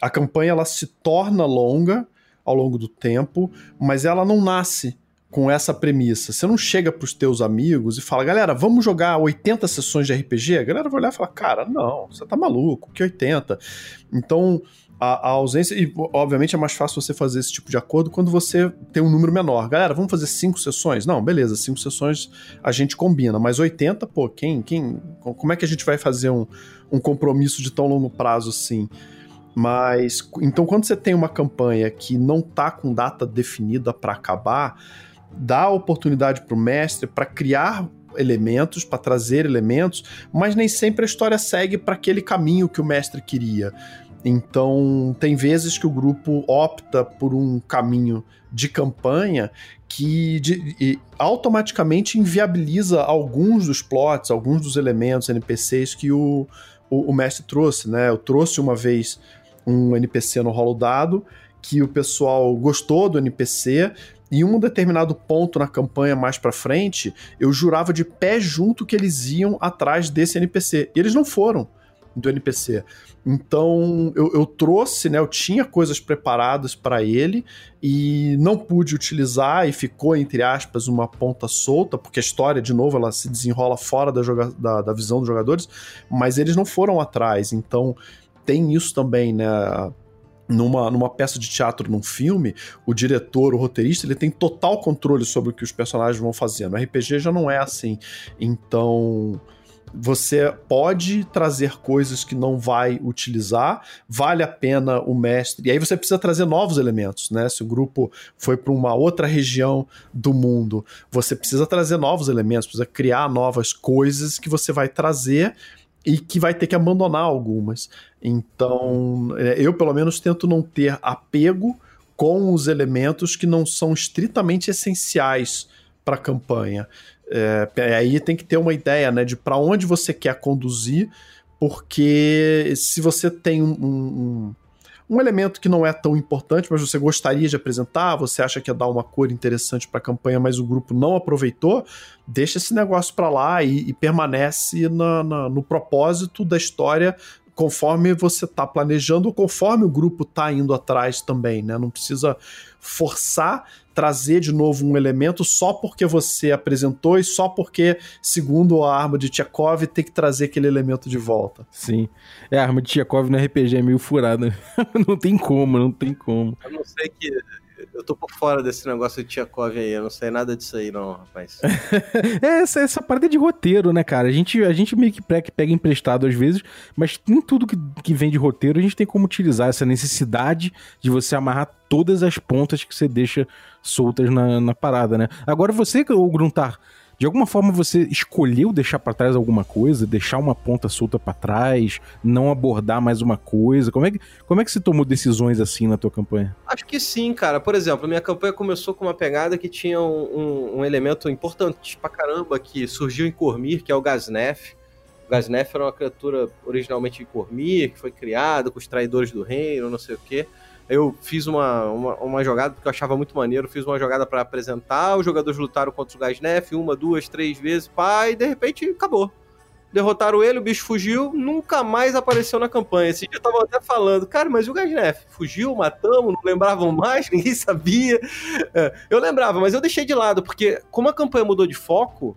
a campanha ela se torna longa ao longo do tempo, mas ela não nasce com essa premissa. Você não chega para os teus amigos e fala, galera, vamos jogar 80 sessões de RPG? A galera vai olhar e falar, cara, não, você tá maluco, que 80? Então, a, a, ausência. E, obviamente, é mais fácil você fazer esse tipo de acordo quando você tem um número menor. Galera, vamos fazer cinco sessões? Não, beleza, cinco sessões a gente combina. Mas 80, pô, quem. quem como é que a gente vai fazer um, um compromisso de tão longo prazo assim? Mas. Então, quando você tem uma campanha que não tá com data definida para acabar, dá oportunidade para o mestre para criar elementos, para trazer elementos, mas nem sempre a história segue para aquele caminho que o mestre queria. Então, tem vezes que o grupo opta por um caminho de campanha que de, automaticamente inviabiliza alguns dos plots, alguns dos elementos NPCs que o, o, o, mestre trouxe, né? Eu trouxe uma vez um NPC no rolo dado que o pessoal gostou do NPC, e um determinado ponto na campanha mais para frente, eu jurava de pé junto que eles iam atrás desse NPC. E eles não foram do NPC. Então eu, eu trouxe, né? Eu tinha coisas preparadas para ele e não pude utilizar e ficou, entre aspas, uma ponta solta, porque a história, de novo, ela se desenrola fora da, da, da visão dos jogadores, mas eles não foram atrás. Então tem isso também, né? numa, numa peça de teatro, num filme, o diretor, o roteirista, ele tem total controle sobre o que os personagens vão fazer. No RPG já não é assim. Então, você pode trazer coisas que não vai utilizar, vale a pena o mestre. E aí você precisa trazer novos elementos, né? Se o grupo foi para uma outra região do mundo, você precisa trazer novos elementos, precisa criar novas coisas que você vai trazer e que vai ter que abandonar algumas. Então, é, eu pelo menos tento não ter apego com os elementos que não são estritamente essenciais para a campanha. É, aí tem que ter uma ideia né, de para onde você quer conduzir, porque se você tem um, um, um, elemento que não é tão importante, mas você gostaria de apresentar, você acha que ia dar uma cor interessante para a campanha, mas o grupo não aproveitou, deixa esse negócio para lá e, e permanece na, na, no propósito da história conforme você está planejando, conforme o grupo está indo atrás também, né? Não precisa forçar trazer de novo um elemento só porque você apresentou e só porque, segundo a arma de Tchekov, tem que trazer aquele elemento de volta. Sim. É, a arma de Tchekov no RPG é meio furada. não tem como, não tem como. Eu não sei que eu tô por fora desse negócio de Tchekov aí, eu não sei nada disso aí, não, rapaz. é, essa, essa parte é de roteiro, né, cara? A gente, a gente meio que pega emprestado às vezes, mas nem tudo que, que vem de roteiro a gente tem como utilizar essa necessidade de você amarrar todas as pontas que você deixa soltas na, na parada, né? Agora você, o Gruntar, de alguma forma você escolheu deixar para trás alguma coisa, deixar uma ponta solta para trás, não abordar mais uma coisa? Como é, que, como é que você tomou decisões assim na tua campanha? Acho que sim, cara. Por exemplo, minha campanha começou com uma pegada que tinha um, um, um elemento importante pra caramba que surgiu em Cormir, que é o Gasnef. O Gasnef era uma criatura originalmente de Cormir, que foi criada com os traidores do reino, não sei o quê eu fiz uma, uma, uma, jogada que eu achava muito maneiro, fiz uma jogada para apresentar, os jogadores lutaram contra o Gasnef uma, duas, três vezes, pá, e de repente acabou. Derrotaram ele, o bicho fugiu, nunca mais apareceu na campanha. Esse dia eu tava até falando, cara, mas o Gasnef fugiu, matamos, não lembravam mais, ninguém sabia. É, eu lembrava, mas eu deixei de lado, porque como a campanha mudou de foco,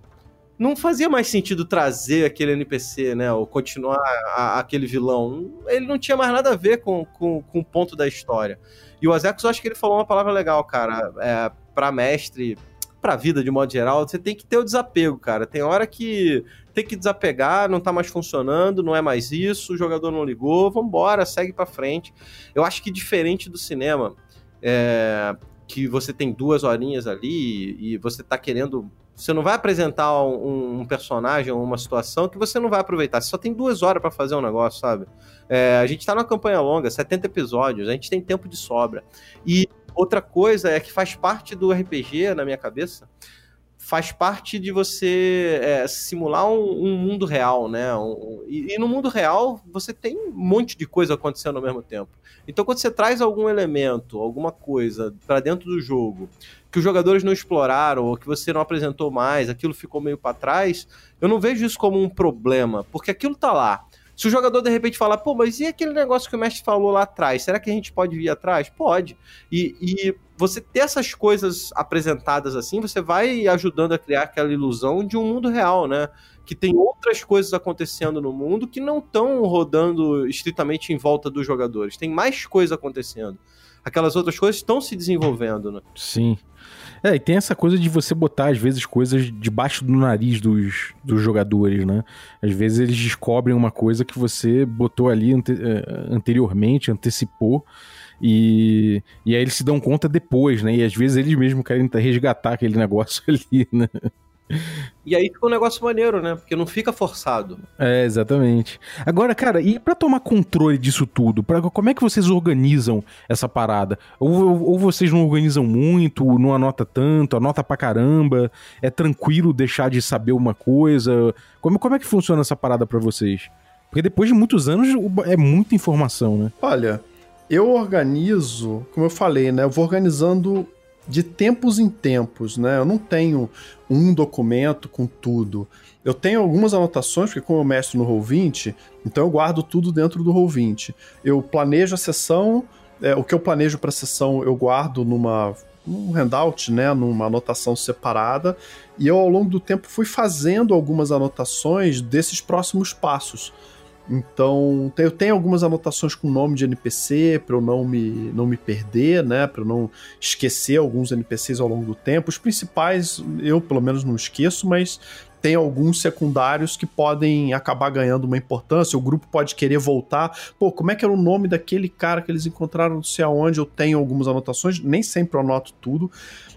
não fazia mais sentido trazer aquele NPC, né? Ou continuar a, aquele vilão. Ele não tinha mais nada a ver com, com, com o ponto da história. E o Azekos, eu acho que ele falou uma palavra legal, cara. É, pra mestre, pra vida de modo geral, você tem que ter o desapego, cara. Tem hora que tem que desapegar, não tá mais funcionando, não é mais isso, o jogador não ligou, vambora, segue pra frente. Eu acho que diferente do cinema, é, que você tem duas horinhas ali e você tá querendo. Você não vai apresentar um, um personagem ou uma situação que você não vai aproveitar. Você só tem duas horas para fazer um negócio, sabe? É, a gente tá numa campanha longa, 70 episódios, a gente tem tempo de sobra. E outra coisa é que faz parte do RPG, na minha cabeça, faz parte de você é, simular um, um, mundo real, né? Um, e, e, no mundo real você tem um monte de coisa acontecendo ao mesmo tempo. Então, quando você traz algum elemento, alguma coisa para dentro do jogo que os jogadores não exploraram ou que você não apresentou mais, aquilo ficou meio para trás, eu não vejo isso como um problema, porque aquilo tá lá. Se o jogador de repente falar, pô, mas e aquele negócio que o mestre falou lá atrás? Será que a gente pode vir atrás? Pode. E, e você ter essas coisas apresentadas assim, você vai ajudando a criar aquela ilusão de um mundo real, né? Que tem outras coisas acontecendo no mundo que não estão rodando estritamente em volta dos jogadores. Tem mais coisa acontecendo. Aquelas outras coisas estão se desenvolvendo, né? Sim. É, e tem essa coisa de você botar, às vezes, coisas debaixo do nariz dos, dos jogadores, né? Às vezes eles descobrem uma coisa que você botou ali ante, eh, anteriormente, antecipou, e, e aí eles se dão conta depois, né? E às vezes eles mesmos querem resgatar aquele negócio ali, né? E aí fica um negócio maneiro, né? Porque não fica forçado. É, exatamente. Agora, cara, e para tomar controle disso tudo? Pra, como é que vocês organizam essa parada? Ou, ou, ou, vocês não organizam muito, não anota tanto, anota pra caramba? É tranquilo deixar de saber uma coisa? Como, como é que funciona essa parada para vocês? Porque depois de muitos anos é muita informação, né? Olha, eu organizo, como eu falei, né? Eu vou organizando de tempos em tempos, né? Eu não tenho um documento com tudo. Eu tenho algumas anotações, porque como eu mestro no Roll20, então eu guardo tudo dentro do Roll20. Eu planejo a sessão, é, o que eu planejo para a sessão eu guardo numa um handout, né, numa anotação separada, e eu ao longo do tempo fui fazendo algumas anotações desses próximos passos. Então, eu tenho algumas anotações com nome de NPC para eu não me, não me perder, né? Para eu não esquecer alguns NPCs ao longo do tempo. Os principais eu, pelo menos, não esqueço, mas tem alguns secundários que podem acabar ganhando uma importância. O grupo pode querer voltar. Pô, como é que era o nome daquele cara que eles encontraram não sei aonde? Eu tenho algumas anotações, nem sempre eu anoto tudo.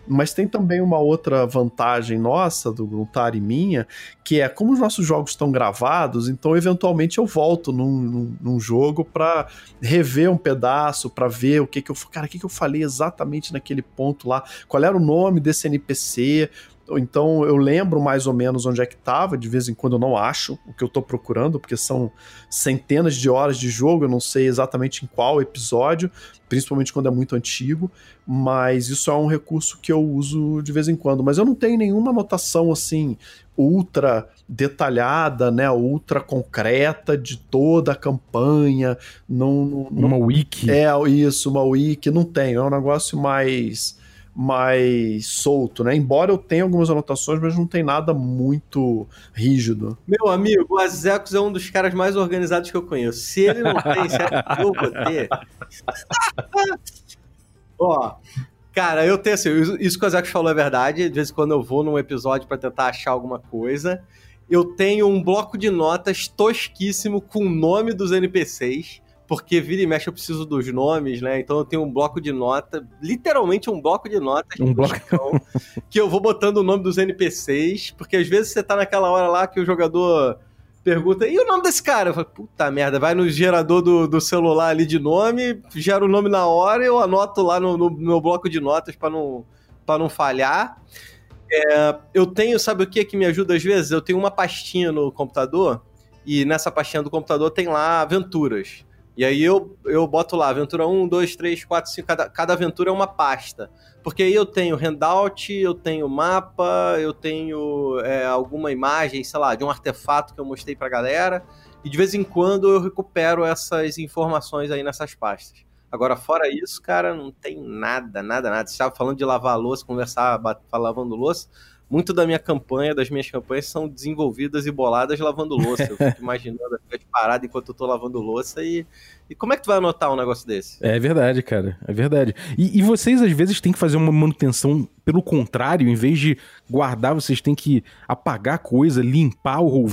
Mas tem também uma outra vantagem nossa, do Gruntar e minha, que é como os nossos jogos estão gravados, então eventualmente eu volto num, num, num jogo para rever um pedaço, para ver o que que eu. Cara, o que, que eu falei exatamente naquele ponto lá, qual era o nome desse NPC, então eu lembro mais ou menos onde é que estava, de vez em quando eu não acho o que eu estou procurando, porque são centenas de horas de jogo, eu não sei exatamente em qual episódio, principalmente quando é muito antigo, mas isso é um recurso que eu uso de vez em quando. Mas eu não tenho nenhuma anotação assim ultra detalhada, né, ultra concreta de toda a campanha, não, não uma wiki. É isso, uma wiki não tenho, é um negócio mais mais solto, né? Embora eu tenha algumas anotações, mas não tem nada muito rígido. Meu amigo, o Azecos é um dos caras mais organizados que eu conheço. Se ele não tem, será que eu vou ter? Ó, cara, eu tenho assim, isso que o Azecos falou é verdade. De vez em quando eu vou num episódio para tentar achar alguma coisa. Eu tenho um bloco de notas tosquíssimo com o nome dos NPCs porque vira e mexe eu preciso dos nomes, né? Então eu tenho um bloco de nota, literalmente um bloco de notas um bloco. Chão, que eu vou botando o nome dos NPCs, porque às vezes você tá naquela hora lá que o jogador pergunta, e o nome desse cara? Eu falo, puta merda, vai no gerador do, do celular ali de nome, gera o nome na hora e eu anoto lá no, no meu bloco de notas para não, pra não falhar. É, eu tenho, sabe o que que me ajuda às vezes? Eu tenho uma pastinha no computador e nessa pastinha do computador tem lá aventuras. E aí eu, eu boto lá, aventura 1, 2, 3, 4, 5, cada, cada aventura é uma pasta. Porque aí eu tenho handout, eu tenho mapa, eu tenho é, alguma imagem, sei lá, de um artefato que eu mostrei pra galera. E de vez em quando eu recupero essas informações aí nessas pastas. Agora, fora isso, cara, não tem nada, nada, nada. Você estava falando de lavar louça, conversar, lavando louça. Muito da minha campanha, das minhas campanhas, são desenvolvidas e boladas lavando louça. Eu fico imaginando as paradas enquanto eu tô lavando louça e, e como é que tu vai anotar um negócio desse? É verdade, cara. É verdade. E, e, vocês, às vezes, têm que fazer uma manutenção pelo contrário, em vez de guardar, vocês têm que apagar coisa, limpar o roll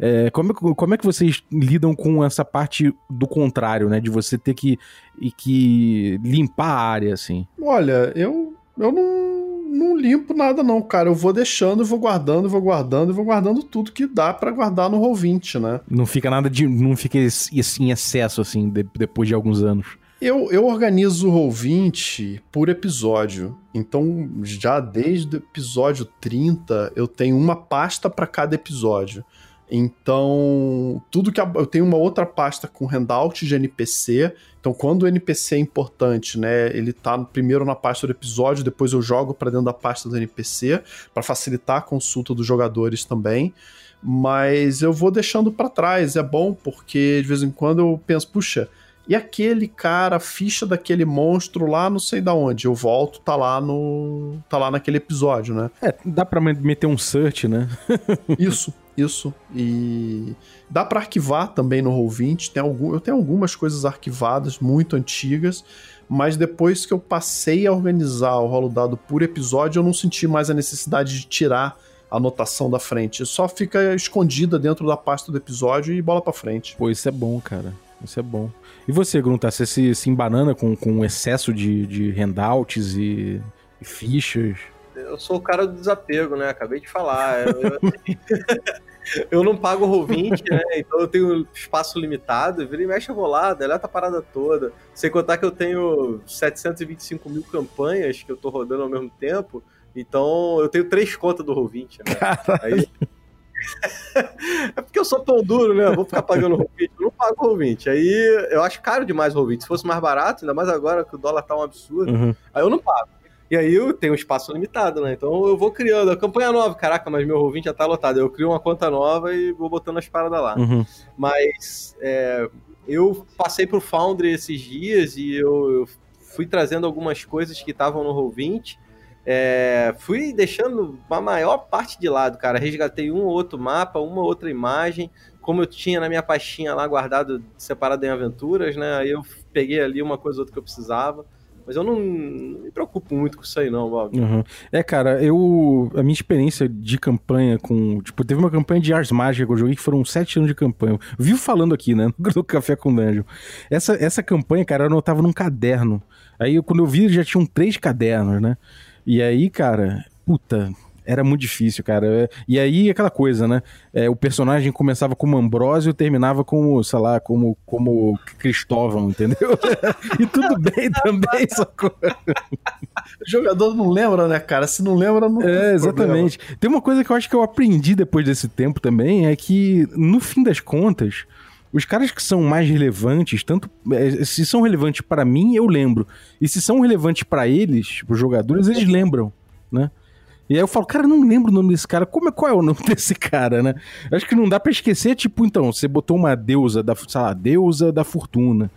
É, como, é, como é que vocês lidam com essa parte do contrário, né? De você ter que, e que limpar a área, assim? Olha, eu, eu não não limpo nada, não, cara. Eu vou deixando, vou guardando, vou guardando, vou guardando tudo que dá para guardar no Roll20, né? Não fica nada de. Não fica em excesso, assim, de, depois de alguns anos. Eu, eu organizo o Roll20 por episódio. Então, já desde o episódio 30, eu tenho uma pasta para cada episódio. Então, tudo que eu tenho uma outra pasta com handout de NPC. Então, quando o NPC é importante, né, ele tá primeiro na pasta do episódio, depois eu jogo para dentro da pasta do NPC para facilitar a consulta dos jogadores também. Mas eu vou deixando para trás, é bom porque de vez em quando eu penso, puxa, e aquele cara, a ficha daquele monstro lá, não sei da onde. Eu volto, tá lá no. tá lá naquele episódio, né? É, dá pra meter um search, né? Isso, isso. E dá para arquivar também no Roll20. Tem algum, eu tenho algumas coisas arquivadas muito antigas, mas depois que eu passei a organizar o rolo dado por episódio, eu não senti mais a necessidade de tirar a anotação da frente. Só fica escondida dentro da pasta do episódio e bola para frente. Pô, isso é bom, cara. Isso é bom. E você, Grunta, você se, se embanana com, com excesso de, de handouts e, e fichas? eu sou o cara do desapego, né? Acabei de falar. Eu, eu, não pago o Roll20, né? Então eu tenho espaço limitado. Vira e mexe eu vou lá, deleta a parada toda. Sem contar que eu tenho 725 mil campanhas que eu tô rodando ao mesmo tempo. Então eu tenho três contas do Roll20, né? Aí... é porque eu sou pão duro, né? vou ficar pagando Roll20. Eu não pago Roll20. Aí eu acho caro demais o Roll20. Se fosse mais barato, ainda mais agora que o dólar tá um absurdo, uhum. aí eu não pago. E aí eu tenho um espaço limitado, né? Então eu vou criando. A campanha nova, caraca, mas meu roll já tá lotado. Eu crio uma conta nova e vou botando as paradas lá. Uhum. Mas é, eu passei pro Foundry esses dias e eu, eu fui trazendo algumas coisas que estavam no Roll20. É, fui deixando a maior parte de lado, cara. Resgatei um ou outro mapa, uma outra imagem. Como eu tinha na minha pastinha lá guardado, separado em aventuras, né? Aí eu peguei ali uma coisa ou outra que eu precisava. Mas eu não, não, me preocupo muito com isso aí, não, Bob. Uhum. É, cara, eu. A minha experiência de campanha com. Tipo, teve uma campanha de Ars Mágica que eu joguei que foram sete anos de campanha. Eu vivo falando aqui, né? No Café com Dungeon. Essa, essa campanha, cara, eu anotava num caderno. Aí, quando eu vi, já tinham três cadernos, né? E aí, cara, puta, era muito difícil, cara. E aí, aquela coisa, né? É, o personagem começava como Ambrósio e terminava como, sei lá, como, como Cristóvão, entendeu? e tudo bem também, sacou? o jogador não lembra, né, cara? Se não lembra, não É, exatamente. Problema. Tem uma coisa que eu acho que eu aprendi depois desse tempo também, é que, no fim das contas, os caras que são mais relevantes, tanto é, se são relevantes para mim, eu lembro. E se são relevantes para eles, os jogadores, eles lembram, né? E aí eu falo, cara, não lembro o nome desse cara. Como é, qual é o nome desse cara, né? Acho que não dá para esquecer, tipo, então, você botou uma deusa da, sei lá, deusa da fortuna.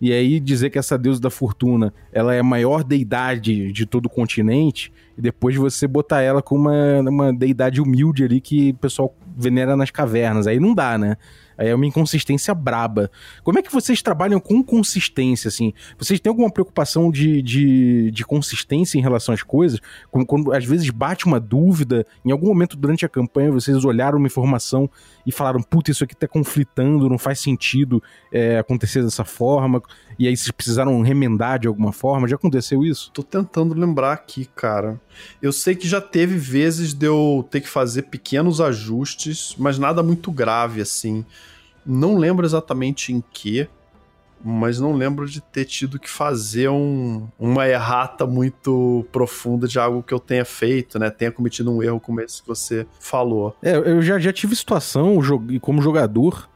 E aí dizer que essa deusa da fortuna, ela é a maior deidade de todo o continente, e depois você botar ela com uma, uma deidade humilde ali que o pessoal venera nas cavernas. Aí não dá, né? É uma inconsistência braba. Como é que vocês trabalham com consistência, assim? Vocês têm alguma preocupação de, de, de consistência em relação às coisas? Quando, quando, às vezes bate uma dúvida, em algum momento durante a campanha vocês olharam uma informação e falaram, puta, isso aqui tá conflitando, não faz sentido é, acontecer dessa forma, e aí vocês precisaram remendar de alguma forma? Já aconteceu isso? Tô tentando lembrar aqui, cara. Eu sei que já teve vezes de eu ter que fazer pequenos ajustes, mas nada muito grave, assim. Não lembro exatamente em que, mas não lembro de ter tido que fazer um, uma errata muito profunda de algo que eu tenha feito, né? Tenha cometido um erro como esse que você falou. É, eu já, já tive situação como jogador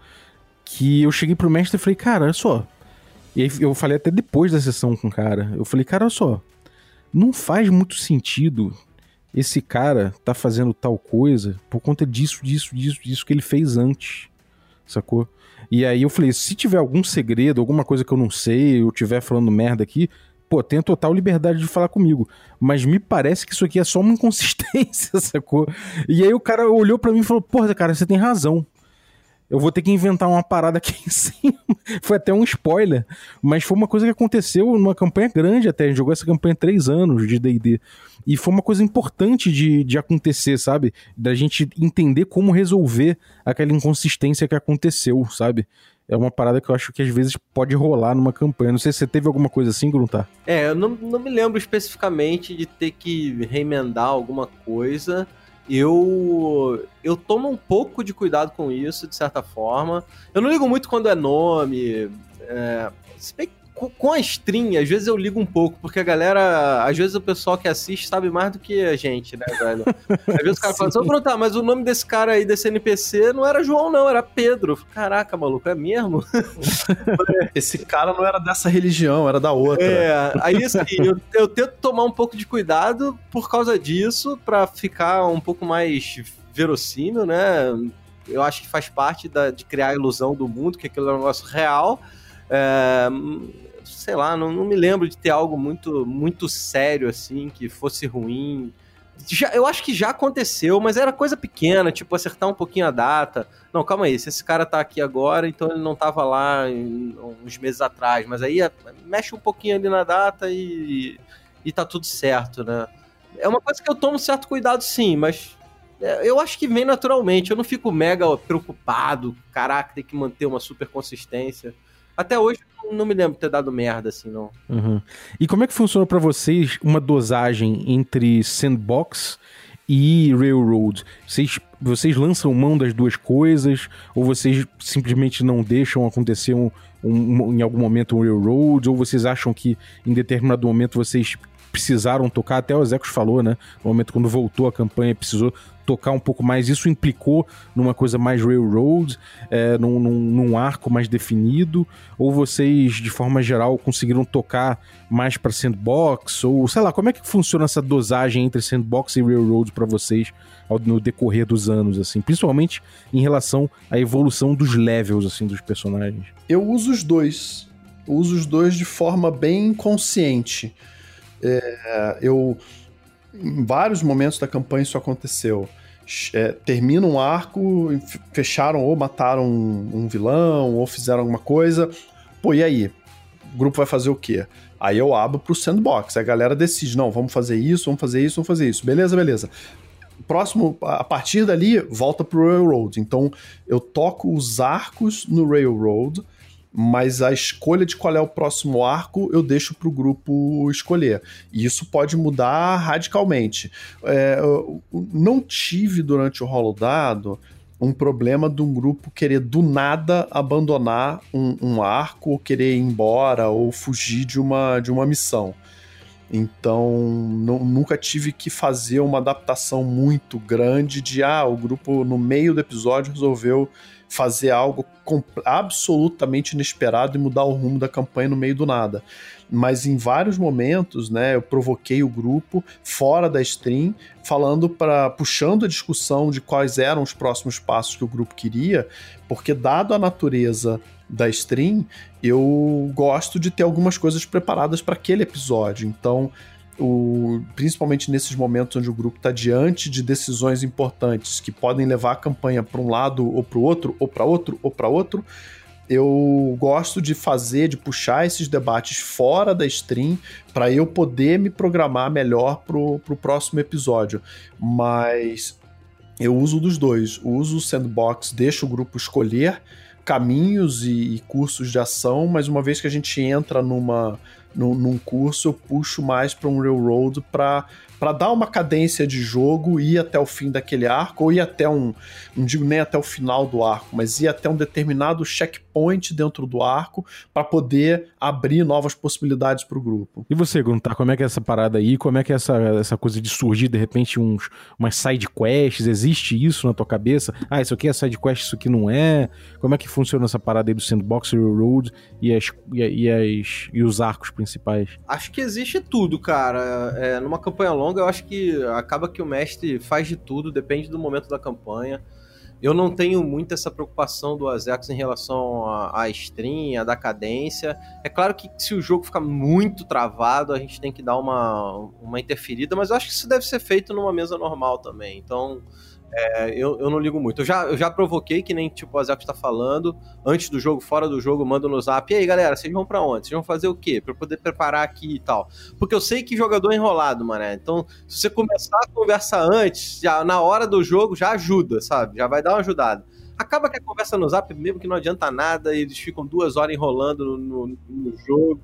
que eu cheguei pro mestre e falei, cara, olha só. E aí eu falei até depois da sessão com o cara. Eu falei, cara, olha só. Não faz muito sentido esse cara tá fazendo tal coisa por conta disso, disso, disso, disso que ele fez antes sacou? E aí eu falei, se tiver algum segredo, alguma coisa que eu não sei, eu tiver falando merda aqui, pô, tem total liberdade de falar comigo. Mas me parece que isso aqui é só uma inconsistência, sacou? E aí o cara olhou para mim e falou: Porra, cara, você tem razão eu vou ter que inventar uma parada aqui em cima. foi até um spoiler, mas foi uma coisa que aconteceu numa campanha grande até. A gente jogou essa campanha três anos de DD. E foi uma coisa importante de, de acontecer, sabe? Da gente entender como resolver aquela inconsistência que aconteceu, sabe? É uma parada que eu acho que às vezes pode rolar numa campanha. Não sei se você teve alguma coisa assim, Gruntar. É, eu não, não me lembro especificamente de ter que remendar alguma coisa eu eu tomo um pouco de cuidado com isso, de certa forma. Eu não ligo muito quando é nome. É, se bem com a stream, às vezes eu ligo um pouco, porque a galera, às vezes o pessoal que assiste sabe mais do que a gente, né, velho? Às vezes o cara fala assim, tá, mas o nome desse cara aí, desse NPC, não era João, não, era Pedro. Caraca, maluco, é mesmo? Esse cara não era dessa religião, era da outra. É, aí assim, eu, eu tento tomar um pouco de cuidado por causa disso, para ficar um pouco mais verossímil, né? Eu acho que faz parte da, de criar a ilusão do mundo, que aquilo é um negócio real. É, sei lá, não, não me lembro de ter algo muito, muito sério assim, que fosse ruim. Já, eu acho que já aconteceu, mas era coisa pequena, tipo acertar um pouquinho a data. Não, calma aí, se esse cara tá aqui agora, então ele não tava lá em, uns meses atrás, mas aí é, mexe um pouquinho ali na data e, e tá tudo certo, né? É uma coisa que eu tomo certo cuidado sim, mas é, eu acho que vem naturalmente. Eu não fico mega preocupado, caraca, tem que manter uma super consistência. Até hoje não me lembro de ter dado merda assim, não. Uhum. E como é que funciona para vocês uma dosagem entre sandbox e railroad? Vocês, vocês lançam mão das duas coisas ou vocês simplesmente não deixam acontecer um, um, em algum momento um railroad? Ou vocês acham que em determinado momento vocês precisaram tocar, até o Zecos falou, né? No momento quando voltou a campanha, precisou tocar um pouco mais. Isso implicou numa coisa mais railroad, é, num, num, num, arco mais definido? Ou vocês, de forma geral, conseguiram tocar mais para sandbox? Ou sei lá, como é que funciona essa dosagem entre sandbox e railroad para vocês no decorrer dos anos, assim? Principalmente em relação à evolução dos levels, assim, dos personagens. Eu uso os dois. Uso os dois de forma bem consciente. É, eu em vários momentos da campanha isso aconteceu. É, termina um arco, fecharam ou mataram um, um, vilão, ou fizeram alguma coisa. Pô, e aí? O grupo vai fazer o quê? Aí eu abro pro sandbox. A galera decide: não, vamos fazer isso, vamos fazer isso, vamos fazer isso. Beleza, beleza. Próximo, a partir dali, volta pro Railroad. Então eu toco os arcos no Railroad mas a escolha de qual é o próximo arco eu deixo para o grupo escolher. E isso pode mudar radicalmente. É, não tive durante o rolo dado um problema de um grupo querer do nada abandonar um, um, arco, ou querer ir embora, ou fugir de uma, de uma missão. Então, não, nunca tive que fazer uma adaptação muito grande de ah, o grupo no meio do episódio resolveu fazer algo absolutamente inesperado e mudar o rumo da campanha no meio do nada. Mas em vários momentos, né, eu provoquei o grupo fora da stream, falando para puxando a discussão de quais eram os próximos passos que o grupo queria, porque dado a natureza da stream, eu gosto de ter algumas coisas preparadas para aquele episódio. Então, o, principalmente nesses momentos onde o grupo está diante de decisões importantes que podem levar a campanha para um lado ou para o outro, ou para outro, ou para outro, eu gosto de fazer, de puxar esses debates fora da stream para eu poder me programar melhor pro, pro próximo episódio. Mas eu uso dos dois. Uso o sandbox, deixo o grupo escolher caminhos e, e cursos de ação, mas uma vez que a gente entra numa num, num curso, eu puxo mais para um railroad para para dar uma cadência de jogo, ir até o fim daquele arco, ou ir até um, não digo nem até o final do arco, mas ir até um determinado checkpoint dentro do arco para poder abrir novas possibilidades para o grupo. E você, Guntar, como é que é essa parada aí? Como é que é essa, essa coisa de surgir de repente uns, umas side quests? Existe isso na tua cabeça? Ah, isso aqui é side quest, isso aqui não é? Como é que funciona essa parada aí do Sandbox Railroad e, as, e, e, as, e os arcos principais? Acho que existe tudo, cara. É, numa campanha longa longa, eu acho que acaba que o mestre faz de tudo, depende do momento da campanha. eu não tenho muito essa preocupação do Azex em relação à stream, à da cadência. É claro que se o jogo ficar muito travado, a gente tem que dar uma, uma interferida, mas eu acho que isso deve ser feito numa mesa normal também. Então, é, eu, eu não ligo muito. Eu já, eu já provoquei, que nem tipo o Azeco está falando, antes do jogo, fora do jogo, mando no zap. E aí, galera, vocês vão para onde? Vocês vão fazer o quê? Pra eu poder preparar aqui e tal. Porque eu sei que jogador é enrolado, mané. Então, se você começar a conversa antes, já na hora do jogo, já ajuda, sabe? Já vai dar uma ajudada. Acaba que a conversa no zap, mesmo que não adianta nada, eles ficam duas horas enrolando no, no, no jogo.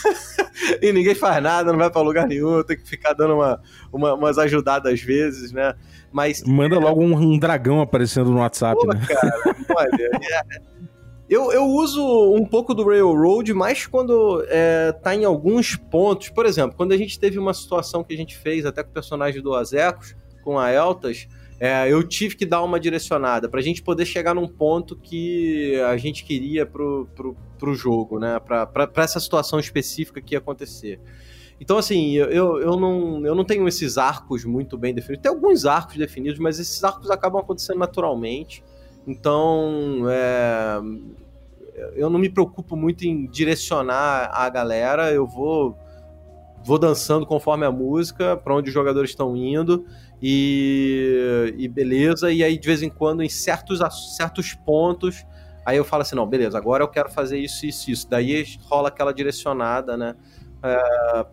e ninguém faz nada, não vai para lugar nenhum, tem que ficar dando uma, uma, umas ajudadas às vezes, né? Mas. Manda logo um, um dragão aparecendo no WhatsApp, Pô, né? Cara, olha, é, eu, eu uso um pouco do Railroad, mas quando é, tá em alguns pontos. Por exemplo, quando a gente teve uma situação que a gente fez até com o personagem do Azecos, com a Eltas, é, eu tive que dar uma direcionada pra gente poder chegar num ponto que a gente queria pro, pro, pro jogo, né? Pra essa situação específica que ia acontecer. Então, assim, eu, eu, não, eu não tenho esses arcos muito bem definidos. Tem alguns arcos definidos, mas esses arcos acabam acontecendo naturalmente. Então, é, eu não me preocupo muito em direcionar a galera. Eu vou, vou dançando conforme a música, para onde os jogadores estão indo. E, e beleza. E aí, de vez em quando, em certos, certos pontos, aí eu falo assim: não, beleza, agora eu quero fazer isso, isso, isso. Daí rola aquela direcionada, né? É,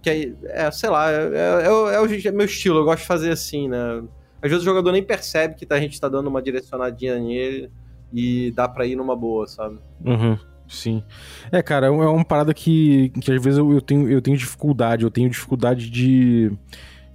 que aí, é, sei lá, é, é, é, o, é, meu estilo, eu gosto de fazer assim, né? Às vezes o jogador nem percebe que tá, a gente tá dando uma direcionadinha nele e dá pra ir numa boa, sabe? Uhum. Sim. É, cara, é uma parada que, que às vezes eu, eu, tenho, eu tenho dificuldade, eu tenho dificuldade de.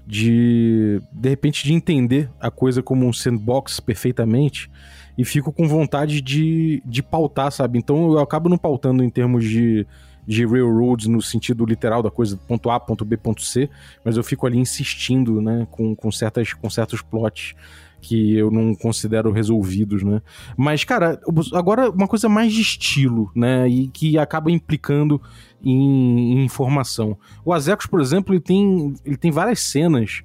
De. De repente, de entender a coisa como um sandbox perfeitamente e fico com vontade de, de pautar, sabe? Então eu acabo não pautando em termos de de railroads no sentido literal da coisa, ponto A, ponto B, ponto C, mas eu fico ali insistindo, né, com, com, certas, com certos plots que eu não considero resolvidos, né? Mas, cara, agora uma coisa mais de estilo, né? E que acaba implicando em, em informação. O Azecos, por exemplo, ele tem, ele tem várias cenas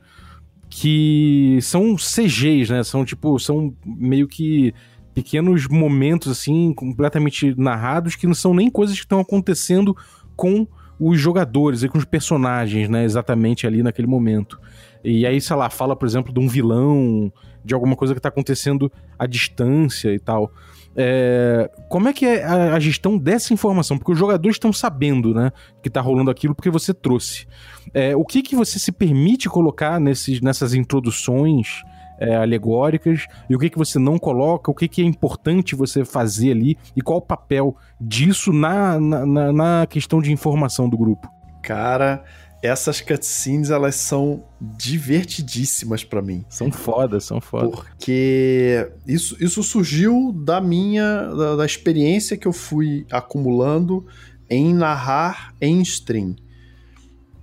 que são CGs, né? São tipo, são meio que pequenos momentos assim completamente narrados que não são nem coisas que estão acontecendo com os jogadores e com os personagens, né, exatamente ali naquele momento. E aí, sei lá, fala, por exemplo, de um vilão, de alguma coisa que está acontecendo à distância e tal. É, como é que é a, a, gestão dessa informação? Porque os jogadores estão sabendo, né, que está rolando aquilo porque você trouxe. É, o que que você se permite colocar nesses, nessas introduções é, alegóricas e o que, que você não coloca, o que, que é importante você fazer ali e qual o papel disso na, na, na questão de informação do grupo. Cara, essas cutscenes elas são divertidíssimas para mim. São foda, são foda. Porque isso, isso surgiu da minha da, da, experiência que eu fui acumulando em narrar em stream.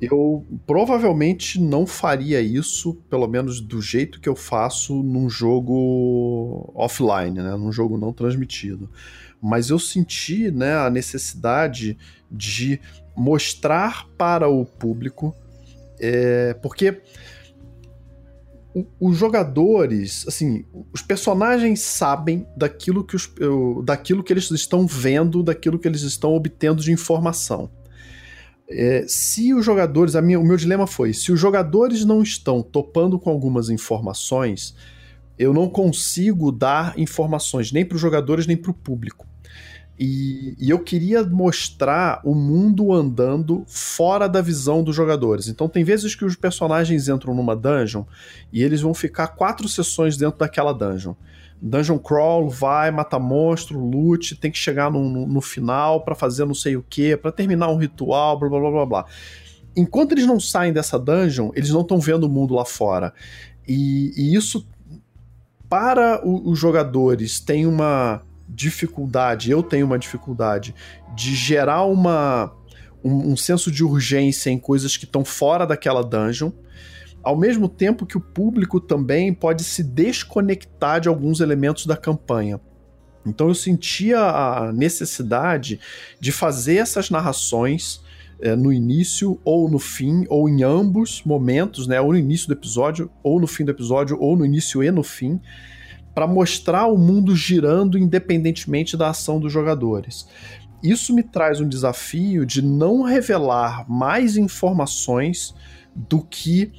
Eu provavelmente não faria isso, pelo menos do jeito que eu faço num jogo offline, né? num jogo não transmitido. Mas eu senti né, a necessidade de mostrar para o público, é, porque os jogadores, assim, os personagens sabem daquilo que, os, daquilo que eles estão vendo, daquilo que eles estão obtendo de informação. É, se os jogadores, a minha, o meu dilema foi: se os jogadores não estão topando com algumas informações, eu não consigo dar informações nem para os jogadores nem para o público. E, e, eu queria mostrar o mundo andando fora da visão dos jogadores. Então, tem vezes que os personagens entram numa dungeon e eles vão ficar quatro sessões dentro daquela dungeon. Dungeon crawl, vai, mata monstro, loot, tem que chegar no, no, no final para fazer não sei o que, para terminar um ritual, blá blá blá blá blá. Enquanto eles não saem dessa dungeon, eles não estão vendo o mundo lá fora. E, e isso, para os jogadores, tem uma dificuldade, eu tenho uma dificuldade, de gerar uma, um, um senso de urgência em coisas que estão fora daquela dungeon ao mesmo tempo que o público também pode se desconectar de alguns elementos da campanha. Então eu sentia a necessidade de fazer essas narrações é, no início ou no fim, ou em ambos momentos, né? Ou no início do episódio, ou no fim do episódio, ou no início e no fim, para mostrar o mundo girando independentemente da ação dos jogadores. Isso me traz um desafio de não revelar mais informações do que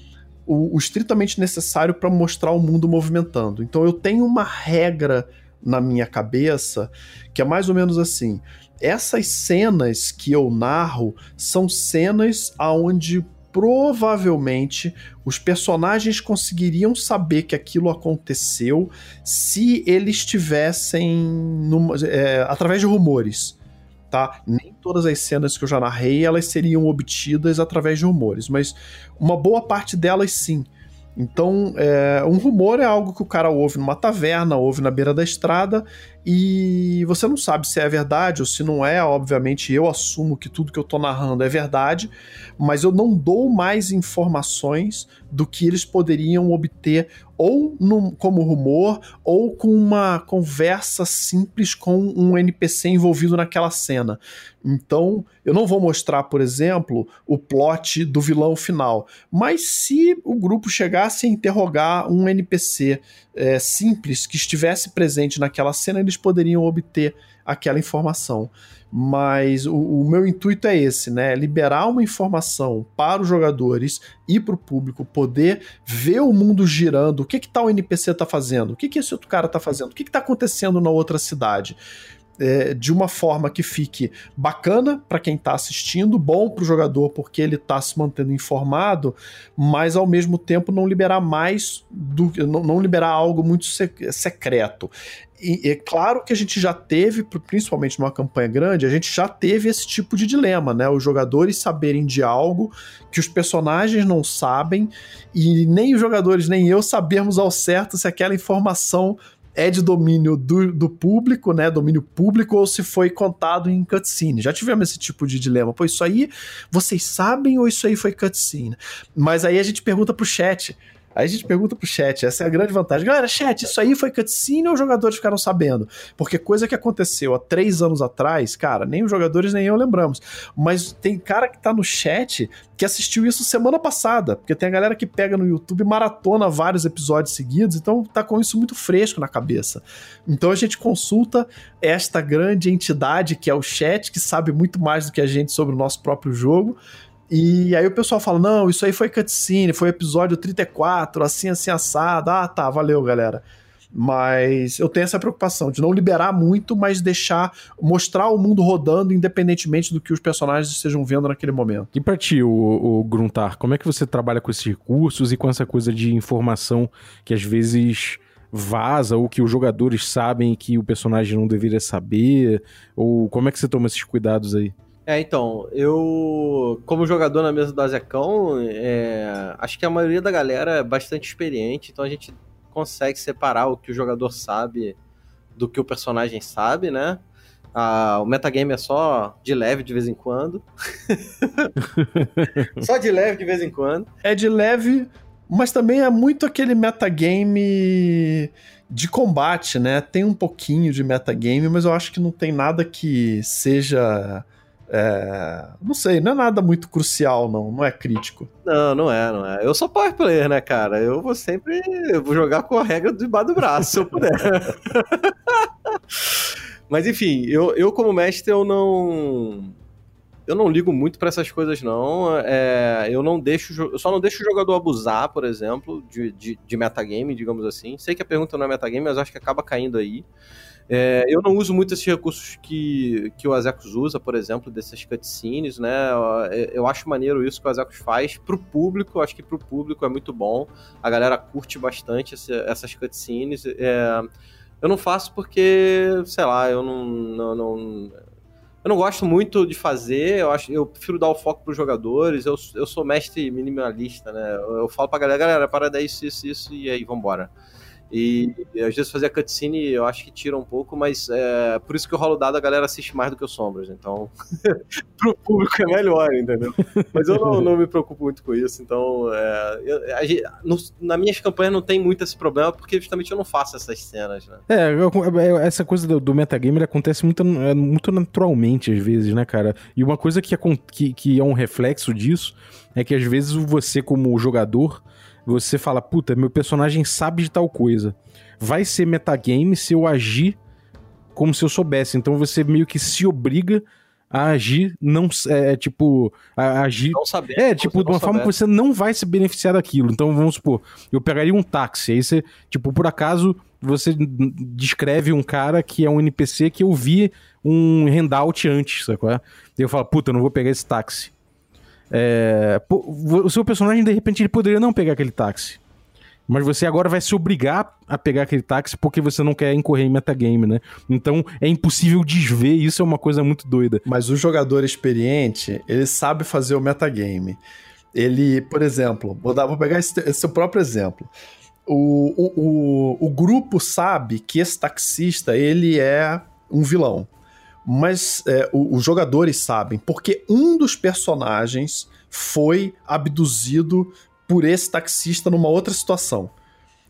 o, o estritamente necessário para mostrar o mundo movimentando. Então eu tenho uma regra na minha cabeça que é mais ou menos assim: essas cenas que eu narro são cenas aonde provavelmente os personagens conseguiriam saber que aquilo aconteceu se eles estivessem numa, é, através de rumores. Tá? Nem todas as cenas que eu já narrei elas seriam obtidas através de rumores, mas uma boa parte delas sim. Então, é, um rumor é algo que o cara ouve numa taverna, ouve na beira da estrada, e você não sabe se é verdade ou se não é. Obviamente, eu assumo que tudo que eu tô narrando é verdade, mas eu não dou mais informações do que eles poderiam obter ou como rumor ou com uma conversa simples com um NPC envolvido naquela cena. Então, eu não vou mostrar, por exemplo, o plot do vilão final, mas se o grupo chegasse a interrogar um NPC é, simples que estivesse presente naquela cena, eles poderiam obter aquela informação. Mas o, o, meu intuito é esse, né? Liberar uma informação para os jogadores e para o público poder ver o mundo girando, o que que tal NPC está fazendo, o que que esse outro cara está fazendo, o que está acontecendo na outra cidade é, de uma forma que fique bacana para quem está assistindo, bom para o jogador porque ele está se mantendo informado, mas ao mesmo tempo não liberar mais do não, não liberar algo muito secreto. E é claro que a gente já teve, principalmente numa campanha grande, a gente já teve esse tipo de dilema, né? Os jogadores saberem de algo que os personagens não sabem e nem os jogadores nem eu sabemos ao certo se aquela informação é de domínio do, do público, né? Domínio público, ou se foi contado em cutscene. Já tivemos esse tipo de dilema. Pô, isso aí vocês sabem ou isso aí foi cutscene? Mas aí a gente pergunta pro chat. Aí a gente pergunta pro chat, essa é a grande vantagem. Galera, chat, isso aí foi cutscene ou os jogadores ficaram sabendo? Porque coisa que aconteceu há três anos atrás, cara, nem os jogadores nem eu lembramos. Mas tem cara que tá no chat que assistiu isso semana passada, porque tem a galera que pega no YouTube maratona vários episódios seguidos, então tá com isso muito fresco na cabeça. Então a gente consulta esta grande entidade que é o chat, que sabe muito mais do que a gente sobre o nosso próprio jogo, e aí o pessoal fala: não, isso aí foi cutscene, foi episódio 34, assim, assim, assado. Ah, tá, valeu, galera. Mas eu tenho essa preocupação de não liberar muito, mas deixar, mostrar o mundo rodando independentemente do que os personagens estejam vendo naquele momento. E pra ti, o, o Gruntar, como é que você trabalha com esses recursos e com essa coisa de informação que às vezes vaza ou que os jogadores sabem que o personagem não deveria saber? Ou como é que você toma esses cuidados aí? É, então, eu, como jogador na mesa do Azecão, é, acho que a maioria da galera é bastante experiente, então a gente consegue separar o que o jogador sabe do que o personagem sabe, né? Ah, o metagame é só de leve de vez em quando. só de leve de vez em quando. É de leve, mas também é muito aquele metagame de combate, né? Tem um pouquinho de metagame, mas eu acho que não tem nada que seja é, não sei, não é nada muito crucial, não. Não é crítico. Não, não é, não é. Eu sou power player, né, cara? Eu vou sempre. Eu vou jogar com a regra debaixo do braço, se eu puder. Mas enfim, eu, eu como mestre, eu não. Eu não ligo muito para essas coisas, não. É, eu não deixo. Eu só não deixo o jogador abusar, por exemplo, de, de, de metagame, digamos assim. Sei que a pergunta não é metagame, mas acho que acaba caindo aí. É, eu não uso muito esses recursos que, que o Azecos usa, por exemplo, dessas cutscenes, né? Eu acho maneiro isso que o Azecos faz pro público, acho que pro público é muito bom. A galera curte bastante esse, essas cutscenes. É, eu não faço porque, sei lá, eu não, não, não eu não gosto muito de fazer, eu acho, eu prefiro dar o foco pros jogadores, eu, eu sou mestre minimalista, né? Eu, eu falo pra galera, galera, para daí isso, isso, isso, e aí, vambora. E às vezes fazer a cutscene eu acho que tira um pouco, mas é por isso que o rolo dado a galera assiste mais do que o Sombras. Então, pro público é melhor, entendeu? Mas eu não, não me preocupo muito com isso. Então, é, eu, a, no, na minhas campanhas não tem muito esse problema, porque justamente eu não faço essas cenas, né? É, eu, essa coisa do, do metagame acontece muito, é, muito naturalmente às vezes, né, cara? E uma coisa que é, que, que é um reflexo disso é que às vezes você, como jogador, você fala, puta, meu personagem sabe de tal coisa. Vai ser metagame se eu agir como se eu soubesse. Então você meio que se obriga a agir, não é tipo, a agir. Não saber. É, tipo, de uma forma que você não vai se beneficiar daquilo. Então, vamos supor, eu pegaria um táxi, aí você, tipo, por acaso, você descreve um cara que é um NPC que eu vi um handout antes, sacou? E eu falo, puta, eu não vou pegar esse táxi. É, o seu personagem, de repente, ele poderia não pegar aquele táxi. Mas você agora vai se obrigar a pegar aquele táxi porque você não quer incorrer em metagame, né? Então é impossível desver, isso é uma coisa muito doida. Mas o jogador experiente, ele sabe fazer o metagame. Ele, por exemplo, vou, dar, vou pegar esse seu próprio exemplo. O, o, o, o grupo sabe que esse taxista, ele é um vilão. Mas é, os jogadores sabem, porque um dos personagens foi abduzido por esse taxista numa outra situação.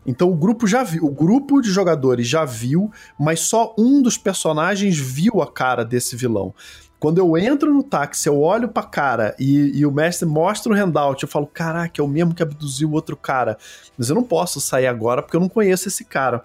Então o grupo já viu, o grupo de jogadores já viu, mas só um dos personagens viu a cara desse vilão. Quando eu entro no táxi, eu olho pra cara e, e o mestre mostra o handout, eu falo, caraca, é o mesmo que abduziu o outro cara. Mas eu não posso sair agora porque eu não conheço esse cara.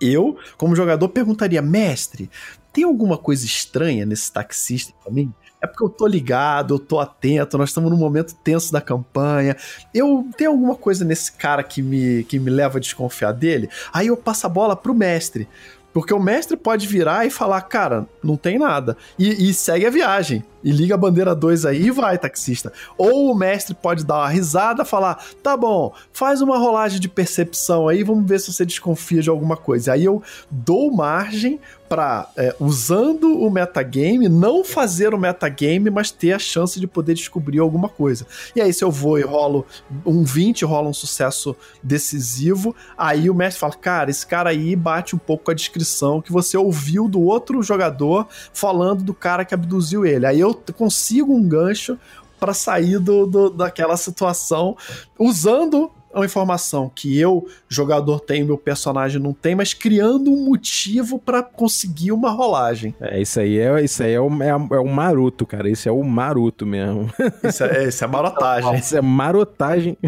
Eu, como jogador, perguntaria, mestre, tem alguma coisa estranha nesse taxista pra mim? é porque eu tô ligado, eu tô atento, nós estamos num momento tenso da campanha. Eu tenho alguma coisa nesse cara que me, que me leva a desconfiar dele? Aí eu passo a bola pro mestre. Porque o mestre pode virar e falar, cara, não tem nada. E, e segue a viagem. E liga a bandeira 2 aí e vai, taxista. Ou o mestre pode dar uma risada, falar: tá bom, faz uma rolagem de percepção aí, vamos ver se você desconfia de alguma coisa. Aí eu dou margem para, é, usando o metagame, não fazer o metagame, mas ter a chance de poder descobrir alguma coisa. E aí, se eu vou e rolo um 20, rola um sucesso decisivo, aí o mestre fala: cara, esse cara aí bate um pouco com a descrição que você ouviu do outro jogador falando do cara que abduziu ele. Aí eu consigo um gancho para sair do, do, daquela situação usando uma informação que eu, jogador, tenho, meu personagem não tem, mas criando um motivo para conseguir uma rolagem. É, isso aí é, isso aí é o, é, é o maroto, cara. Esse é o maroto mesmo. Isso é, isso é marotagem. Isso é marotagem.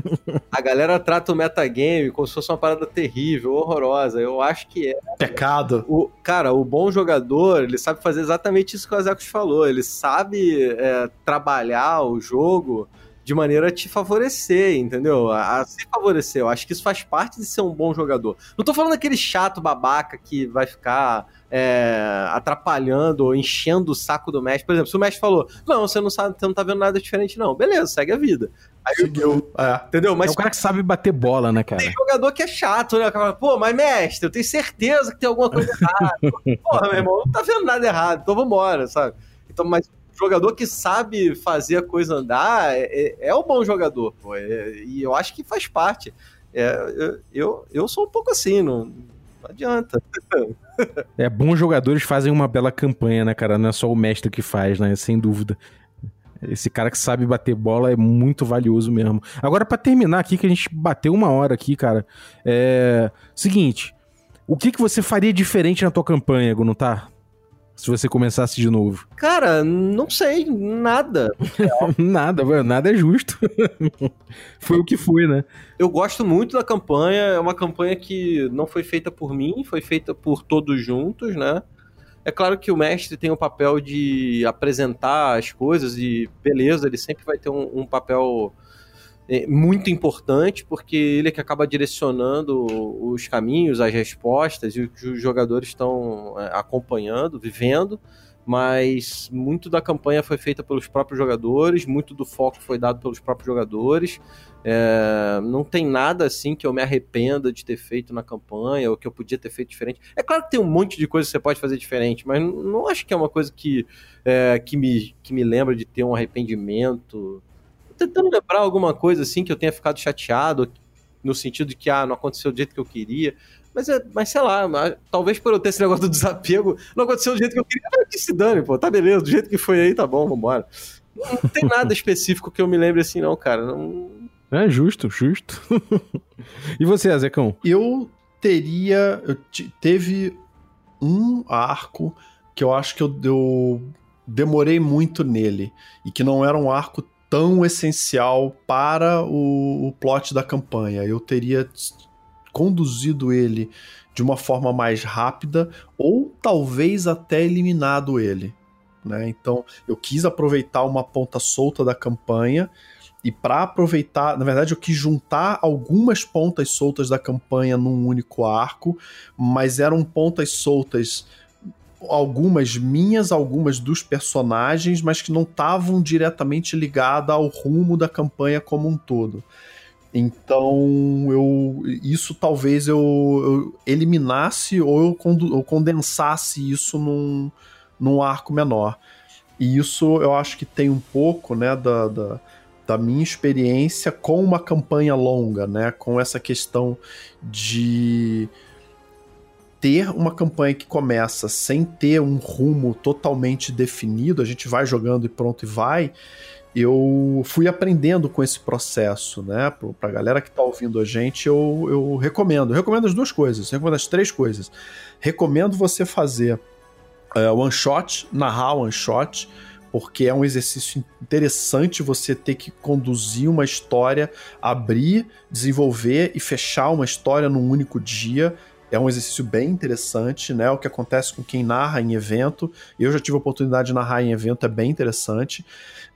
A galera trata o metagame como se fosse uma parada terrível, horrorosa. Eu acho que é. Pecado. O, cara, o bom jogador, ele sabe fazer exatamente isso que o Azecos falou. Ele sabe é, trabalhar o jogo de maneira a te favorecer, entendeu? A, a, se favorecer. Eu acho que isso faz parte de ser um bom jogador. Não tô falando daquele chato babaca que vai ficar é, atrapalhando ou enchendo o saco do mestre. Por exemplo, se o mestre falou, não, você não, sabe, você não tá vendo nada diferente, não. Beleza, segue a vida. Aí, Seguiu. É. Entendeu? Mas, é o cara que sabe bater bola, né, cara? Tem jogador que é chato, né? Pô, mas mestre, eu tenho certeza que tem alguma coisa errada. Porra, meu irmão, não tá vendo nada errado, então vambora, sabe? Então, mas jogador que sabe fazer a coisa andar é, é, é o bom jogador, pô. É, e eu acho que faz parte. É, eu, eu sou um pouco assim, não, não adianta. É, bons jogadores fazem uma bela campanha, né, cara? Não é só o mestre que faz, né? Sem dúvida. Esse cara que sabe bater bola é muito valioso mesmo. Agora, para terminar aqui, que a gente bateu uma hora aqui, cara. É. Seguinte. O que, que você faria diferente na tua campanha, Gu, não tá? Se você começasse de novo? Cara, não sei, nada. nada, nada é justo. foi o que foi, né? Eu gosto muito da campanha, é uma campanha que não foi feita por mim, foi feita por todos juntos, né? É claro que o mestre tem o papel de apresentar as coisas e beleza, ele sempre vai ter um, um papel é muito importante, porque ele é que acaba direcionando os caminhos, as respostas, e os jogadores estão é, acompanhando, vivendo, mas muito da campanha foi feita pelos próprios jogadores, muito do foco foi dado pelos próprios jogadores. É, não tem nada assim que eu me arrependa de ter feito na campanha, ou que eu podia ter feito diferente. É claro que tem um monte de coisa que você pode fazer diferente, mas não acho que é uma coisa que, é, que, me, que me lembra de ter um arrependimento tentando lembrar alguma coisa assim que eu tenha ficado chateado, no sentido de que ah, não aconteceu do jeito que eu queria. Mas, é, mas sei lá, talvez por eu ter esse negócio do desapego, não aconteceu do jeito que eu queria, mas que se dane, pô, tá beleza, do jeito que foi aí, tá bom, vambora. Não, não tem nada específico que eu me lembre assim, não, cara. Não... É justo, justo. e você, Azecão? Eu teria. Eu teve um arco que eu acho que eu, eu demorei muito nele. E que não era um arco tão essencial para o, o plot da campanha. Eu teria conduzido ele de uma forma mais rápida ou talvez até eliminado ele. Né? Então eu quis aproveitar uma ponta solta da campanha e para aproveitar, na verdade, eu quis juntar algumas pontas soltas da campanha num único arco, mas eram pontas soltas algumas minhas, algumas dos personagens, mas que não estavam diretamente ligadas ao rumo da campanha como um todo. Então, eu isso talvez eu, eu eliminasse ou eu, eu, condensasse isso num, num arco menor. E isso eu acho que tem um pouco né, da, da da minha experiência com uma campanha longa, né? Com essa questão de ter uma campanha que começa sem ter um rumo totalmente definido, a gente vai jogando e pronto e vai. Eu fui aprendendo com esse processo, né? Pra galera que tá ouvindo a gente, eu, eu recomendo. Eu recomendo as duas coisas, recomendo as três coisas. Recomendo você fazer uh, one shot, narrar one shot porque é um exercício interessante você ter que conduzir uma história, abrir, desenvolver e fechar uma história num único dia. É um exercício bem interessante, né? O que acontece com quem narra em evento. Eu já tive a oportunidade de narrar em evento, é bem interessante.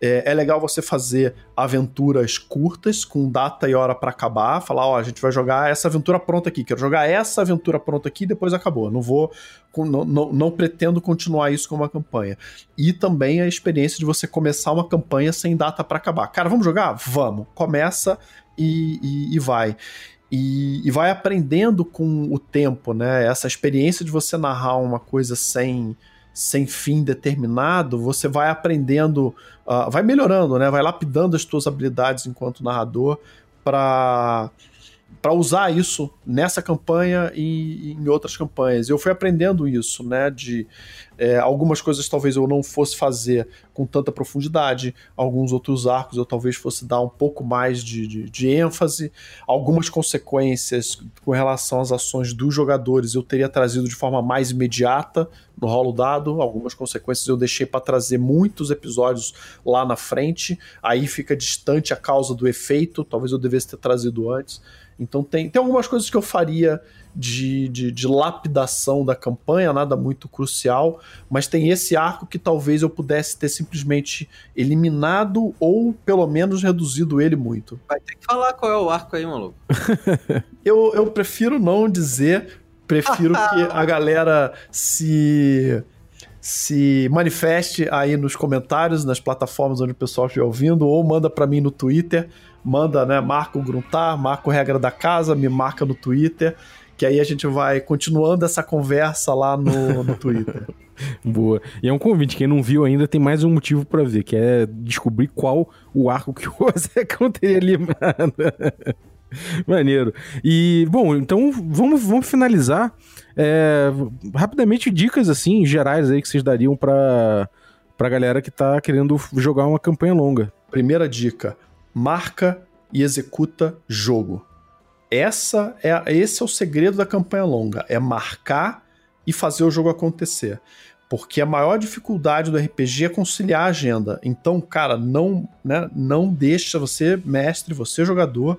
É, é legal você fazer aventuras curtas, com data e hora para acabar. Falar, ó, a gente vai jogar essa aventura pronta aqui. Quero jogar essa aventura pronta aqui e depois acabou. Não vou. Não, não, não pretendo continuar isso como uma campanha. E também a experiência de você começar uma campanha sem data para acabar. Cara, vamos jogar? Vamos. Começa e, e, e vai. E, e, vai aprendendo com o tempo, né? Essa experiência de você narrar uma coisa sem sem fim determinado, você vai aprendendo, uh, vai melhorando, né? Vai lapidando as suas habilidades enquanto narrador para para usar isso nessa campanha e, em outras campanhas. Eu fui aprendendo isso, né? De é, algumas coisas talvez eu não fosse fazer com tanta profundidade, alguns outros arcos eu talvez fosse dar um pouco mais de, de, de ênfase, algumas consequências com relação às ações dos jogadores eu teria trazido de forma mais imediata no rolo dado, algumas consequências eu deixei para trazer muitos episódios lá na frente, aí fica distante a causa do efeito, talvez eu devesse ter trazido antes. Então tem, tem algumas coisas que eu faria de, de, de, lapidação da campanha, nada muito crucial, mas tem esse arco que talvez eu pudesse ter simplesmente eliminado ou pelo menos reduzido ele muito. Vai ter que falar qual é o arco aí, maluco. eu, eu prefiro não dizer, prefiro que a galera se se manifeste aí nos comentários, nas plataformas onde o pessoal estiver ouvindo, ou manda para mim no Twitter, manda, né, marca o Gruntar, marca o Regra da Casa, me marca no Twitter, que aí a gente vai continuando essa conversa lá no, no Twitter. Boa. E é um convite, quem não viu ainda tem mais um motivo para ver, que é descobrir qual o arco que o Ozecão teria limado. Maneiro. E, bom, então vamos, vamos finalizar. É, rapidamente, dicas assim, gerais aí que vocês dariam pra, pra galera que tá querendo jogar uma campanha longa. Primeira dica: marca e executa jogo. Essa é, esse é o segredo da campanha longa, é marcar e fazer o jogo acontecer. Porque a maior dificuldade do RPG é conciliar a agenda. Então, cara, não, né, não deixa você, mestre, você jogador,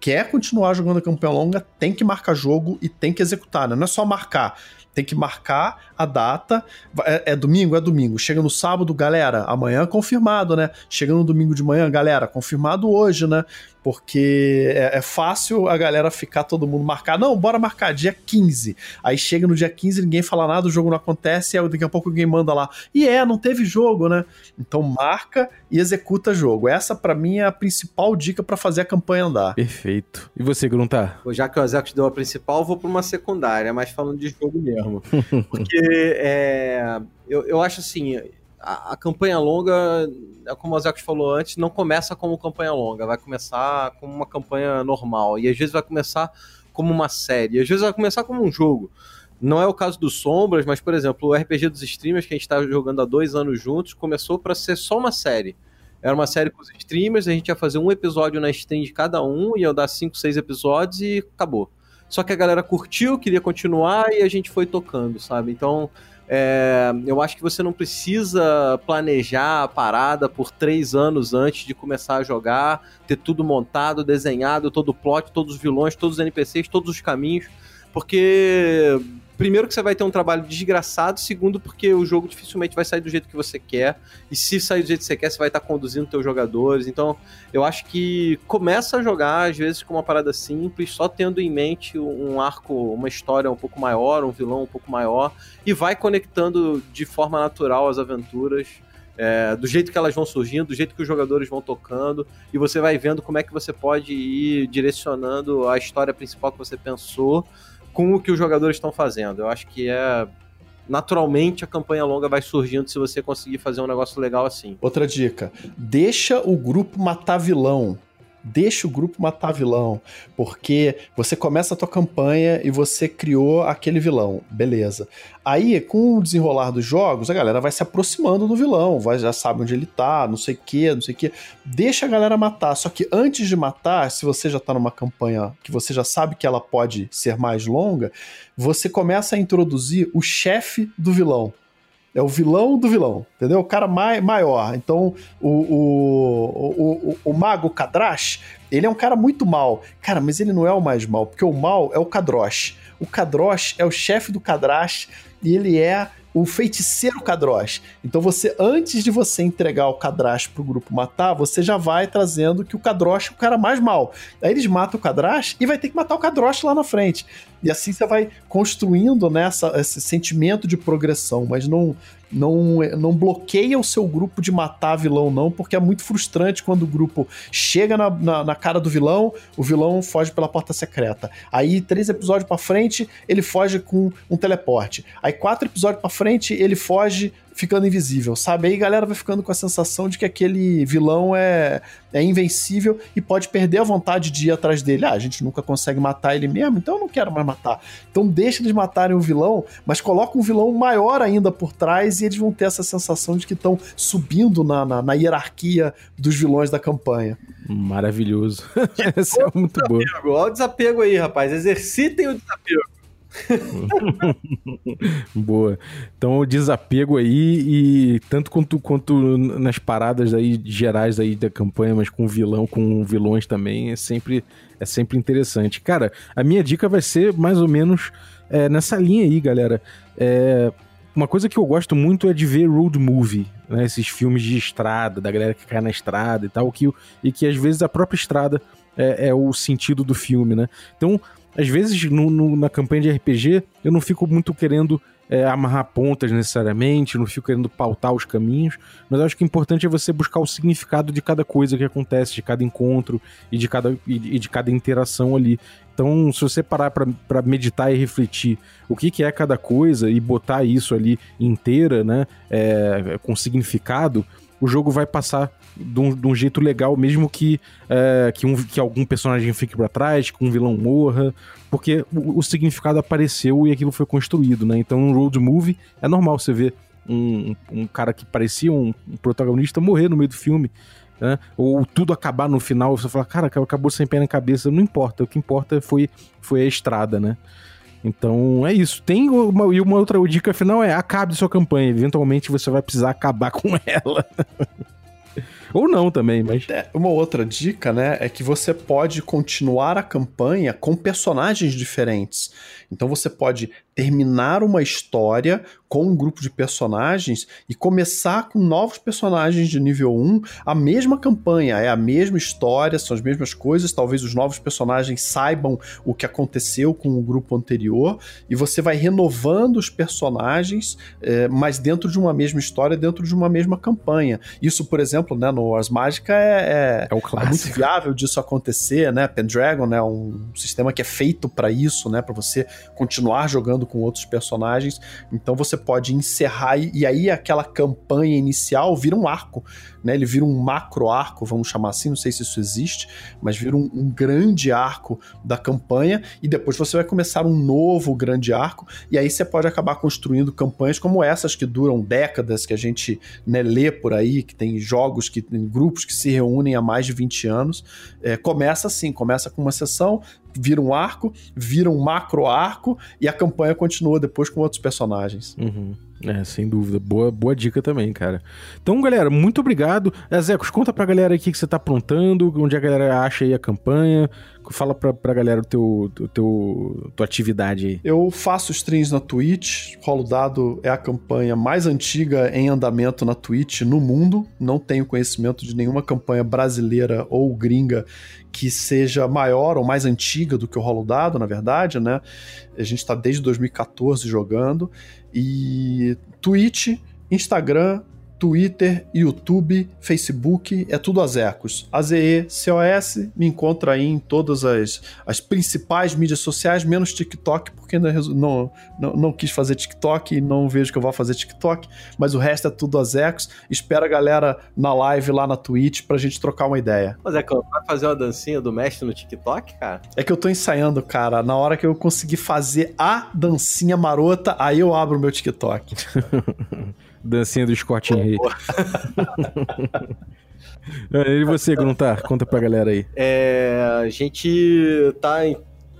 quer continuar jogando a campanha longa, tem que marcar jogo e tem que executar, né? Não é só marcar tem que marcar a data. É, é, domingo? É domingo. Chega no sábado, galera, amanhã confirmado, né? Chega no domingo de manhã, galera, confirmado hoje, né? Porque é, é, fácil a galera ficar todo mundo marcar. Não, bora marcar dia 15. Aí chega no dia 15, ninguém fala nada, o jogo não acontece, e daqui a pouco alguém manda lá. E é, não teve jogo, né? Então marca e executa jogo. Essa, para mim, é a principal dica para fazer a campanha andar. Perfeito. E você, Gruntar? Já que o Executive deu a principal, vou pra uma secundária, mas falando de jogo mesmo. Porque é, eu, eu acho assim a, a, campanha longa, é como o Zé falou antes, não começa como campanha longa, vai começar como uma campanha normal. E às vezes vai começar como uma série, às vezes vai começar como um jogo. Não é o caso do Sombras, mas, por exemplo, o RPG dos streamers que a gente está jogando há dois anos juntos começou para ser só uma série. Era uma série com os streamers, a gente ia fazer um episódio na stream de cada um, ia dar cinco, seis episódios e acabou. Só que a galera curtiu, queria continuar e a gente foi tocando, sabe? Então, É, eu acho que você não precisa planejar a parada por três anos antes de começar a jogar, ter tudo montado, desenhado, todo o plot, todos os vilões, todos os NPCs, todos os caminhos, porque primeiro que você vai ter um trabalho desgraçado, segundo porque o jogo dificilmente vai sair do jeito que você quer, e se sair do jeito que você quer, você vai estar conduzindo seus jogadores. Então, eu acho que começa a jogar às vezes com uma parada simples, só tendo em mente um arco, uma história um pouco maior, um vilão um pouco maior, e vai conectando de forma natural as aventuras. É, do jeito que elas vão surgindo, do jeito que os jogadores vão tocando, e você vai vendo como é que você pode ir direcionando a história principal que você pensou com o que os jogadores estão fazendo. Eu acho que é naturalmente a campanha longa vai surgindo se você conseguir fazer um negócio legal assim. Outra dica: deixa o grupo matar vilão deixa o grupo matar vilão, porque você começa a tua campanha e você criou aquele vilão, beleza. Aí, com o desenrolar dos jogos, a galera vai se aproximando do vilão, vai, já sabe onde ele tá, não sei o que, não sei o que. Deixa a galera matar, só que antes de matar, se você já tá numa campanha que você já sabe que ela pode ser mais longa, você começa a introduzir o chefe do vilão. É o vilão do vilão, entendeu? O cara mai, maior. Então, o, o, o, o, Mago Kadrash, ele é um cara muito mal. Cara, mas ele não é o mais mal, porque o mal é o Kadrosh. O Kadrosh é o chefe do Kadrash e ele é o feiticeiro Kadrosh. Então você, antes de você entregar o Kadrash pro grupo matar, você já vai trazendo que o Kadrosh é o cara mais mal. Aí eles matam o Kadrash e vai ter que matar o Kadrosh lá na frente. E assim você vai construindo né, esse sentimento de progressão, mas não não, não bloqueia o seu grupo de matar vilão, não, porque é muito frustrante quando o grupo chega na, na, na cara do vilão, o vilão foge pela porta secreta. Aí, três episódios para frente, ele foge com um teleporte. Aí, quatro episódios para frente, ele foge ficando invisível, sabe? Aí a galera vai ficando com a sensação de que aquele vilão é, é invencível e pode perder a vontade de ir atrás dele. Ah, a gente nunca consegue matar ele mesmo, então eu não quero mais matar. Então deixa eles matarem o vilão, mas coloca um vilão maior ainda por trás e eles vão ter essa sensação de que estão subindo na, na, na, hierarquia dos vilões da campanha. Maravilhoso. Essa é muito bom. Olha o desapego aí, rapaz. Exercitem o desapego. Boa. Então o desapego aí e tanto quanto, quanto nas paradas aí gerais aí da campanha, mas com vilão, com vilões também, é sempre é sempre interessante. Cara, a minha dica vai ser mais ou menos é, nessa linha aí, galera. É, uma coisa que eu gosto muito é de ver road movie, né? Esses filmes de estrada, da galera que cai na estrada e tal, que, e que às vezes a própria estrada é, é o sentido do filme, né? Então, às vezes, no, no, na campanha de RPG, eu não fico muito querendo é, amarrar pontas necessariamente, não fico querendo pautar os caminhos, mas acho que o importante é você buscar o significado de cada coisa que acontece, de cada encontro e de cada, e de cada interação ali. Então, se você parar para meditar e refletir o que, que é cada coisa e botar isso ali inteira, né, é, com significado, o jogo vai passar de um, de um jeito legal, mesmo que, é, que, um, que algum personagem fique para trás, que um vilão morra, porque o, o, significado apareceu e aquilo foi construído, né? Então, no road movie, é normal você ver um, um cara que parecia um, um protagonista morrer no meio do filme. Né? Ou tudo acabar no final, você fala, cara, acabou sem pé na cabeça, não importa, o que importa foi, foi a estrada, né? Então é isso. Tem uma, e uma outra dica final é acabe sua campanha. Eventualmente você vai precisar acabar com ela. Ou não também, mas. É, uma outra dica, né, é que você pode continuar a campanha com personagens diferentes. Então você pode terminar uma história com um grupo de personagens e começar com novos personagens de nível 1, a mesma campanha, é a mesma história, são as mesmas coisas, talvez os novos personagens saibam o que aconteceu com o grupo anterior, e você vai renovando os personagens, é, mas dentro de uma mesma história, dentro de uma mesma campanha. Isso, por exemplo, né, no Wars Mágica é, é, é, é muito viável disso acontecer, né? Pendragon é um sistema que é feito para isso, né? Para você continuar jogando com outros personagens. Então você pode encerrar e aí aquela campanha inicial vira um arco, né? Ele vira um macro arco, vamos chamar assim, não sei se isso existe, mas vira um, um grande arco da campanha e depois você vai começar um novo grande arco e aí você pode acabar construindo campanhas como essas que duram décadas, que a gente né, lê por aí, que tem jogos que tem grupos que se reúnem há mais de 20 anos. É, começa assim, começa com uma sessão, vira um arco, vira um macro arco e a campanha continua depois com outros personagens. Uhum. É, sem dúvida. Boa, boa dica também, cara. Então, galera, muito obrigado. Zecos, conta pra galera aqui que você tá aprontando, onde a galera acha aí a campanha. Fala pra, pra galera o teu, o teu, tua atividade aí. Eu faço streams na Twitch. Rolo Dado é a campanha mais antiga em andamento na Twitch no mundo. Não tenho conhecimento de nenhuma campanha brasileira ou gringa que seja maior ou mais antiga do que o Rolo Dado, na verdade, né? A gente está desde 2014 jogando. E Twitch, Instagram, Twitter, YouTube, Facebook, é tudo Azecos. A-Z-E-C-O-S, me encontra aí em todas as, as principais mídias sociais, menos TikTok, porque não, não, não, não quis fazer TikTok e não vejo que eu vou fazer TikTok, mas o resto é tudo Azecos. Espero a galera na live lá na Twitch pra gente trocar uma ideia. Mas é que vai fazer uma dancinha do mestre no TikTok, cara? É que eu tô ensaiando, cara. Na hora que eu conseguir fazer a dancinha marota, aí eu abro o meu TikTok. Dancinha do Scott Henry. e você, Gruntar? Conta pra galera aí. É, a gente tá em,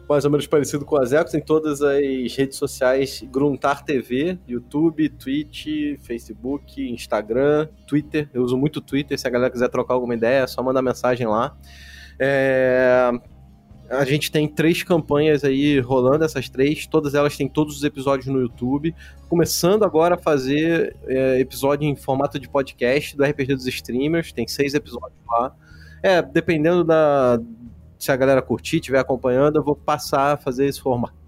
mais ou menos parecido com a Zecos em todas as redes sociais Gruntar TV, YouTube, Twitch, Facebook, Instagram, Twitter. Eu uso muito Twitter, se a galera quiser trocar alguma ideia, é só mandar mensagem lá. É, a gente tem três campanhas aí rolando, essas três, todas elas têm todos os episódios no YouTube. Começando agora a fazer é, episódio em formato de podcast do RPG dos Streamers, tem seis episódios lá. É, dependendo da. Se a galera curtir, estiver acompanhando, eu vou passar a fazer esse formato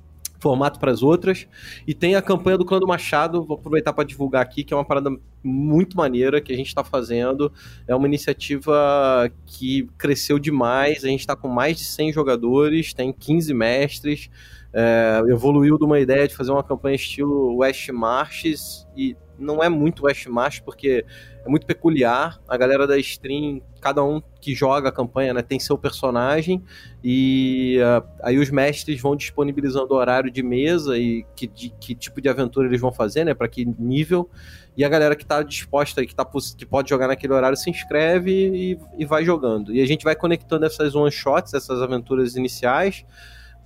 formato para as outras. E tem a campanha do Clã do Machado, vou aproveitar para divulgar aqui, que é uma parada muito maneira que a gente está fazendo. É uma iniciativa que cresceu demais, a gente está com mais de 100 jogadores, tem 15 mestres. É, evoluiu de uma ideia de fazer uma campanha estilo West Marches e não é muito West March porque é muito peculiar. A galera da stream, cada um que joga a campanha, né, tem seu personagem e uh, aí os mestres vão disponibilizando o horário de mesa e que, de, que tipo de aventura eles vão fazer, né, para que nível. E a galera que está disposta, que, tá, que pode jogar naquele horário, se inscreve e, e vai jogando. E a gente vai conectando essas one-shots, essas aventuras iniciais,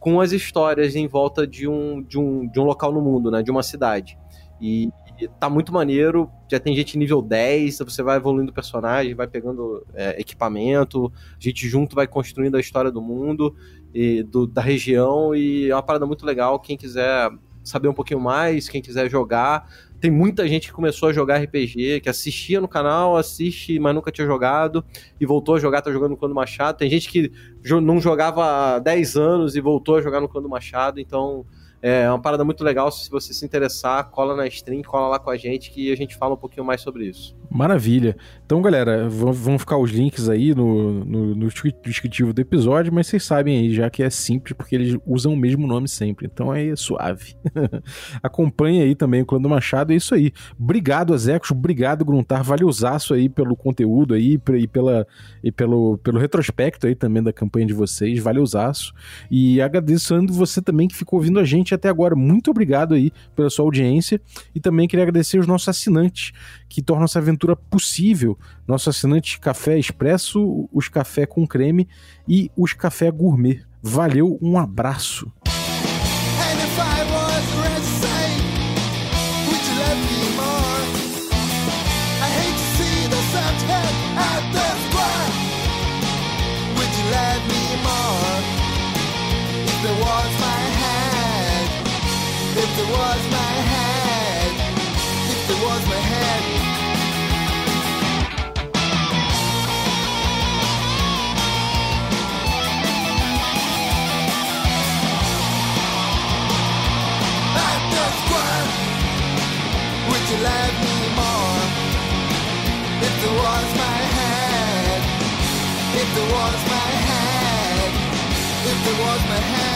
com as histórias em volta de um, de um, de um local no mundo, né, de uma cidade. E, tá muito maneiro. Já tem gente nível 10, você vai evoluindo o personagem, vai pegando é, equipamento, a gente junto vai construindo a história do mundo e do, da região. E é uma parada muito legal. Quem quiser saber um pouquinho mais, quem quiser jogar. Tem muita gente que começou a jogar RPG, que assistia no canal, assiste, mas nunca tinha jogado, e voltou a jogar, tá jogando no Clã do Machado. Tem gente que não jogava há 10 anos e voltou a jogar no Clã do Machado, então é uma parada muito legal. Se você se interessar, cola na stream, cola lá com a gente que a gente fala um pouquinho mais sobre isso. Maravilha. Então, galera, vão ficar os links aí no, no, no descritivo do episódio, mas vocês sabem aí já que é simples porque eles usam o mesmo nome sempre. Então é suave. Acompanhe aí também o Clã do Machado. É isso aí. Obrigado, Azecos. Obrigado, Gruntar. Valeuzaço aí pelo conteúdo aí e, pela, e pelo, pelo retrospecto aí também da campanha de vocês. Valeuzaço. E agradecendo você também que ficou ouvindo a gente até agora. Muito obrigado aí pela sua audiência. E também queria agradecer os nossos assinantes que tornam essa aventura possível. Nosso assinante Café Expresso, os Café com Creme e os Café Gourmet. Valeu, um abraço. Was my head, if there was my head.